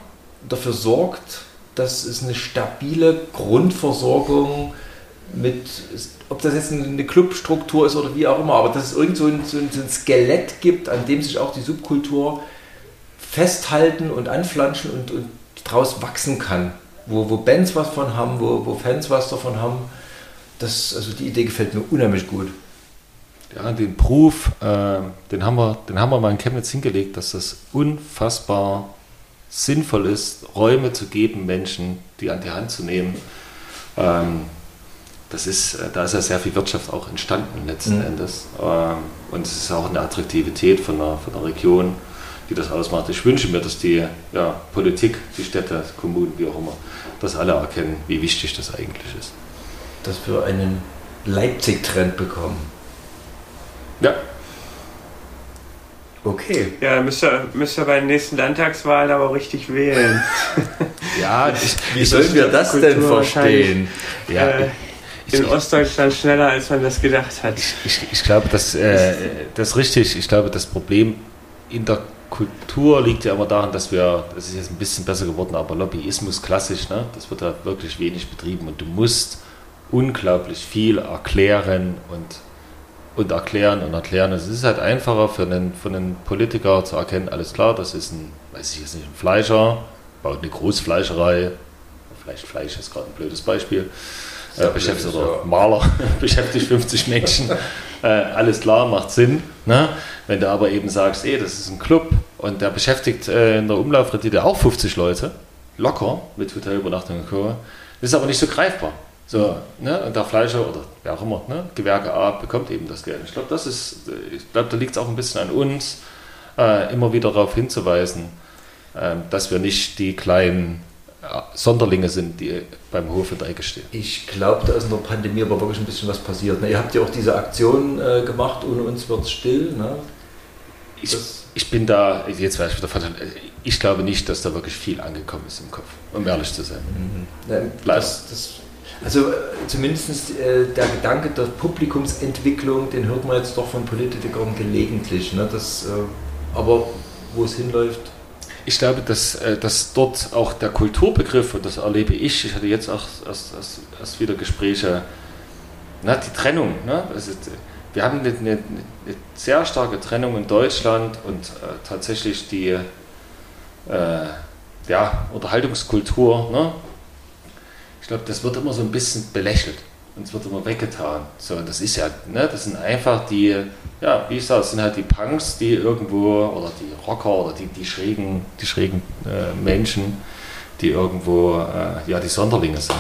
dafür sorgt, dass es eine stabile Grundversorgung mit ob das jetzt eine Clubstruktur ist oder wie auch immer, aber dass es irgend so ein, so ein, Skelett gibt, an dem sich auch die Subkultur festhalten und anflanschen und, und daraus wachsen kann. Wo, wo Bands was von haben, wo, wo Fans was davon haben. Das, also die Idee gefällt mir unheimlich gut.
Ja, den Proof, äh, den, haben wir, den haben wir mal in Chemnitz hingelegt, dass das unfassbar sinnvoll ist, Räume zu geben, Menschen, die an die Hand zu nehmen. Ähm, das ist, äh, da ist ja sehr viel Wirtschaft auch entstanden letzten mhm. Endes. Ähm, und es ist auch eine Attraktivität von der, von der Region, die das ausmacht. Ich wünsche mir, dass die ja, Politik, die Städte, Kommunen, wie auch immer, das alle erkennen, wie wichtig das eigentlich ist.
Dass wir einen Leipzig-Trend bekommen.
Ja.
Okay.
Ja, müsst ihr, müsst ihr bei den nächsten Landtagswahlen aber richtig wählen.
ja, ich, wie sollen wir das denn verstehen?
Ja, äh, in Ostdeutschland schneller, als man das gedacht hat.
Ich, ich, ich glaube, das, äh, das ist richtig. Ich glaube, das Problem in der Kultur liegt ja immer daran, dass wir, das ist jetzt ein bisschen besser geworden, aber Lobbyismus klassisch, ne? das wird da wirklich wenig betrieben und du musst unglaublich viel erklären und, und erklären und erklären. Es ist halt einfacher für einen, für einen Politiker zu erkennen, alles klar, das ist ein, weiß ich jetzt nicht, ein Fleischer, baut eine Großfleischerei, vielleicht Fleisch ist gerade ein blödes Beispiel, äh, beschäftigt oder Maler beschäftigt 50 Menschen. Äh, alles klar, macht Sinn. Ne? Wenn du aber eben sagst, ey, das ist ein Club und der beschäftigt äh, in der Umlaufrendite auch 50 Leute, locker mit Hotelübernachtung und Co., das ist aber nicht so greifbar. So, ne? Und der Fleischer oder wer auch immer, ne? Gewerke A bekommt eben das Geld. Ich glaube, das ist, ich glaube, da liegt es auch ein bisschen an uns, äh, immer wieder darauf hinzuweisen, äh, dass wir nicht die kleinen äh, Sonderlinge sind, die beim Hof in der Ecke stehen.
Ich glaube, da ist in der Pandemie aber wirklich ein bisschen was passiert. Ne? Ihr habt ja auch diese Aktion äh, gemacht, ohne uns wird es still. Ne?
Ich, ich, bin da, jetzt weiß ich wieder verdammt, ich glaube nicht, dass da wirklich viel angekommen ist im Kopf, um ehrlich zu sein.
Mhm. Ja, das, das, also äh, zumindest äh, der Gedanke der Publikumsentwicklung, den hört man jetzt doch von Politikern gelegentlich. Ne? Das, äh, aber wo es hinläuft,
ich glaube, dass, äh, dass dort auch der Kulturbegriff, und das erlebe ich, ich hatte jetzt auch erst, erst, erst wieder Gespräche, na, die Trennung. Ne? Also, wir haben eine, eine, eine, sehr starke Trennung in Deutschland und äh, tatsächlich die äh, ja, Unterhaltungskultur. Ne? Ich glaube, das wird immer so ein bisschen belächelt und es wird immer weggetan. So, das ist ja, ne, das sind einfach die, ja, wie ich sage, das sind halt die Punks, die irgendwo, oder die Rocker oder die, die schrägen, die schrägen äh, Menschen, die irgendwo, äh, ja, die Sonderlinge sind.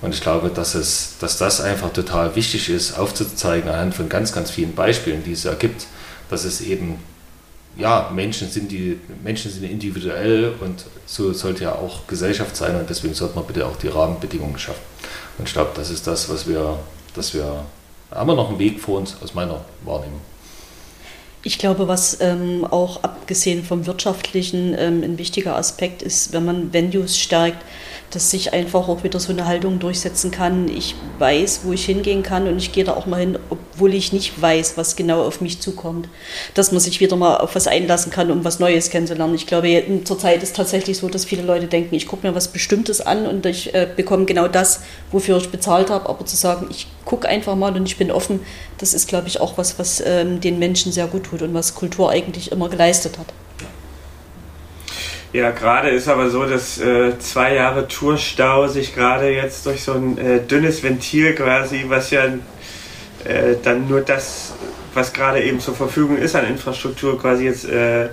Und ich glaube, dass, es, dass das einfach total wichtig ist, aufzuzeigen anhand von ganz, ganz vielen Beispielen, die es ergibt, dass es eben ja, Menschen sind die Menschen sind individuell und so sollte ja auch Gesellschaft sein und deswegen sollte man bitte auch die Rahmenbedingungen schaffen. Und ich glaube, das ist das, was wir, dass wir haben wir noch einen Weg vor uns aus meiner Wahrnehmung.
Ich glaube, was ähm, auch abgesehen vom wirtschaftlichen ähm, ein wichtiger Aspekt ist, wenn man Venues stärkt, dass sich einfach auch wieder so eine Haltung durchsetzen kann. Ich weiß, wo ich hingehen kann und ich gehe da auch mal hin, obwohl ich nicht weiß, was genau auf mich zukommt. Dass man sich wieder mal auf was einlassen kann, um was Neues kennenzulernen. Ich glaube, zurzeit ist tatsächlich so, dass viele Leute denken, ich gucke mir was Bestimmtes an und ich äh, bekomme genau das, wofür ich bezahlt habe. Aber zu sagen, ich gucke einfach mal und ich bin offen, das ist, glaube ich, auch was, was ähm, den Menschen sehr gut tut und was Kultur eigentlich immer geleistet hat.
Ja, gerade ist aber so, dass äh, zwei Jahre Tourstau sich gerade jetzt durch so ein äh, dünnes Ventil quasi, was ja äh, dann nur das, was gerade eben zur Verfügung ist an Infrastruktur, quasi jetzt äh,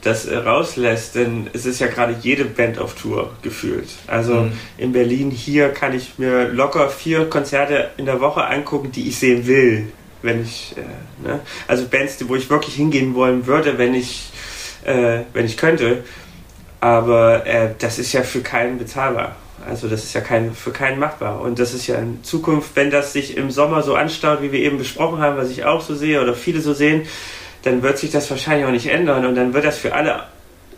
das äh, rauslässt. Denn es ist ja gerade jede Band auf Tour gefühlt. Also mhm. in Berlin hier kann ich mir locker vier Konzerte in der Woche angucken, die ich sehen will. Wenn ich, äh, ne? also Bands, wo ich wirklich hingehen wollen würde, wenn ich, wenn ich könnte. Aber äh, das ist ja für keinen bezahlbar. Also das ist ja kein, für keinen machbar. Und das ist ja in Zukunft, wenn das sich im Sommer so anstaut, wie wir eben besprochen haben, was ich auch so sehe oder viele so sehen, dann wird sich das wahrscheinlich auch nicht ändern. Und dann wird das für alle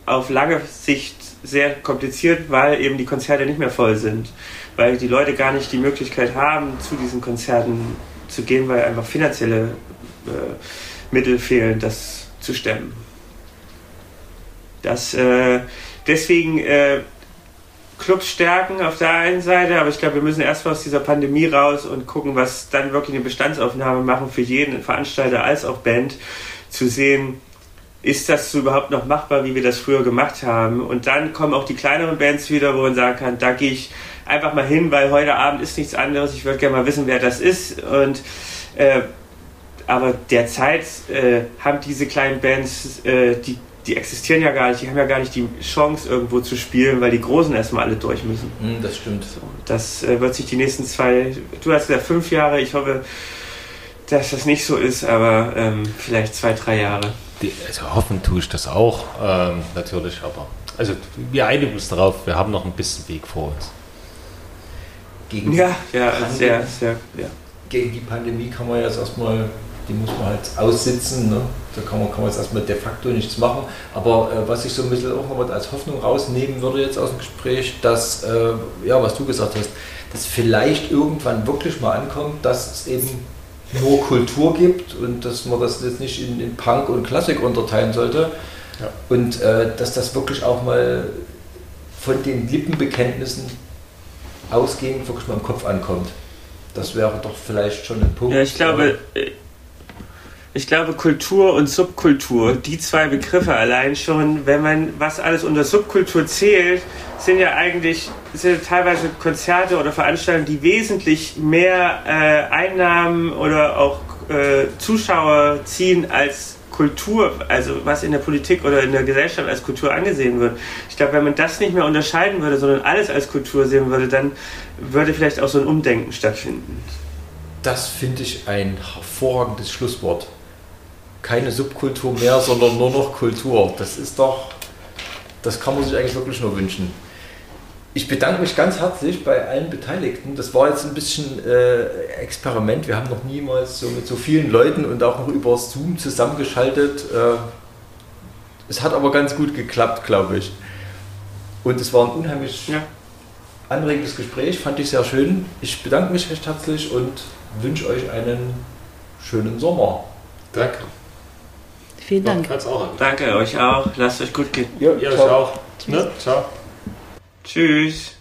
auf lange Sicht sehr kompliziert, weil eben die Konzerte nicht mehr voll sind. Weil die Leute gar nicht die Möglichkeit haben, zu diesen Konzerten zu gehen, weil einfach finanzielle äh, Mittel fehlen, das zu stemmen. Das äh, deswegen äh, Clubs stärken auf der einen Seite, aber ich glaube, wir müssen erstmal aus dieser Pandemie raus und gucken, was dann wirklich eine Bestandsaufnahme machen für jeden Veranstalter als auch Band, zu sehen, ist das überhaupt noch machbar, wie wir das früher gemacht haben? Und dann kommen auch die kleineren Bands wieder, wo man sagen kann, da gehe ich einfach mal hin, weil heute Abend ist nichts anderes. Ich würde gerne mal wissen, wer das ist. Und äh, aber derzeit äh, haben diese kleinen Bands äh, die die existieren ja gar nicht, die haben ja gar nicht die Chance irgendwo zu spielen, weil die Großen erstmal alle durch müssen.
Mm, das stimmt. So,
das äh, wird sich die nächsten zwei, du hast gesagt fünf Jahre, ich hoffe, dass das nicht so ist, aber ähm, vielleicht zwei, drei Jahre.
Die, also hoffen tue ich das auch, ähm, natürlich, aber also wir einigen uns darauf, wir haben noch ein bisschen Weg vor uns.
Gegen ja, ja, sehr, sehr, ja.
Gegen die Pandemie kann man jetzt erstmal die muss man halt aussitzen. Ne? Da kann man, kann man jetzt erstmal de facto nichts machen. Aber äh, was ich so ein bisschen auch noch als Hoffnung rausnehmen würde jetzt aus dem Gespräch, dass, äh, ja, was du gesagt hast, dass vielleicht irgendwann wirklich mal ankommt, dass es eben nur Kultur gibt und dass man das jetzt nicht in, in Punk und Klassik unterteilen sollte. Ja. Und äh, dass das wirklich auch mal von den Lippenbekenntnissen ausgehend wirklich mal im Kopf ankommt. Das wäre doch vielleicht schon ein Punkt.
Ja, ich glaube, Ich glaube, Kultur und Subkultur, die zwei Begriffe allein schon, wenn man was alles unter Subkultur zählt, sind ja eigentlich sind teilweise Konzerte oder Veranstaltungen, die wesentlich mehr äh, Einnahmen oder auch äh, Zuschauer ziehen als Kultur, also was in der Politik oder in der Gesellschaft als Kultur angesehen wird. Ich glaube, wenn man das nicht mehr unterscheiden würde, sondern alles als Kultur sehen würde, dann würde vielleicht auch so ein Umdenken stattfinden.
Das finde ich ein hervorragendes Schlusswort. Keine Subkultur mehr, sondern nur noch Kultur. Das ist doch, das kann man sich eigentlich wirklich nur wünschen. Ich bedanke mich ganz herzlich bei allen Beteiligten. Das war jetzt ein bisschen äh, Experiment. Wir haben noch niemals so mit so vielen Leuten und auch noch über Zoom zusammengeschaltet. Äh, es hat aber ganz gut geklappt, glaube ich. Und es war ein unheimlich ja. anregendes Gespräch, fand ich sehr schön. Ich bedanke mich recht herzlich und wünsche euch einen schönen Sommer.
Danke.
Vielen Dank.
Danke euch auch. Lasst euch gut gehen.
Ja, ihr euch auch. Ne? Ciao.
Tschüss.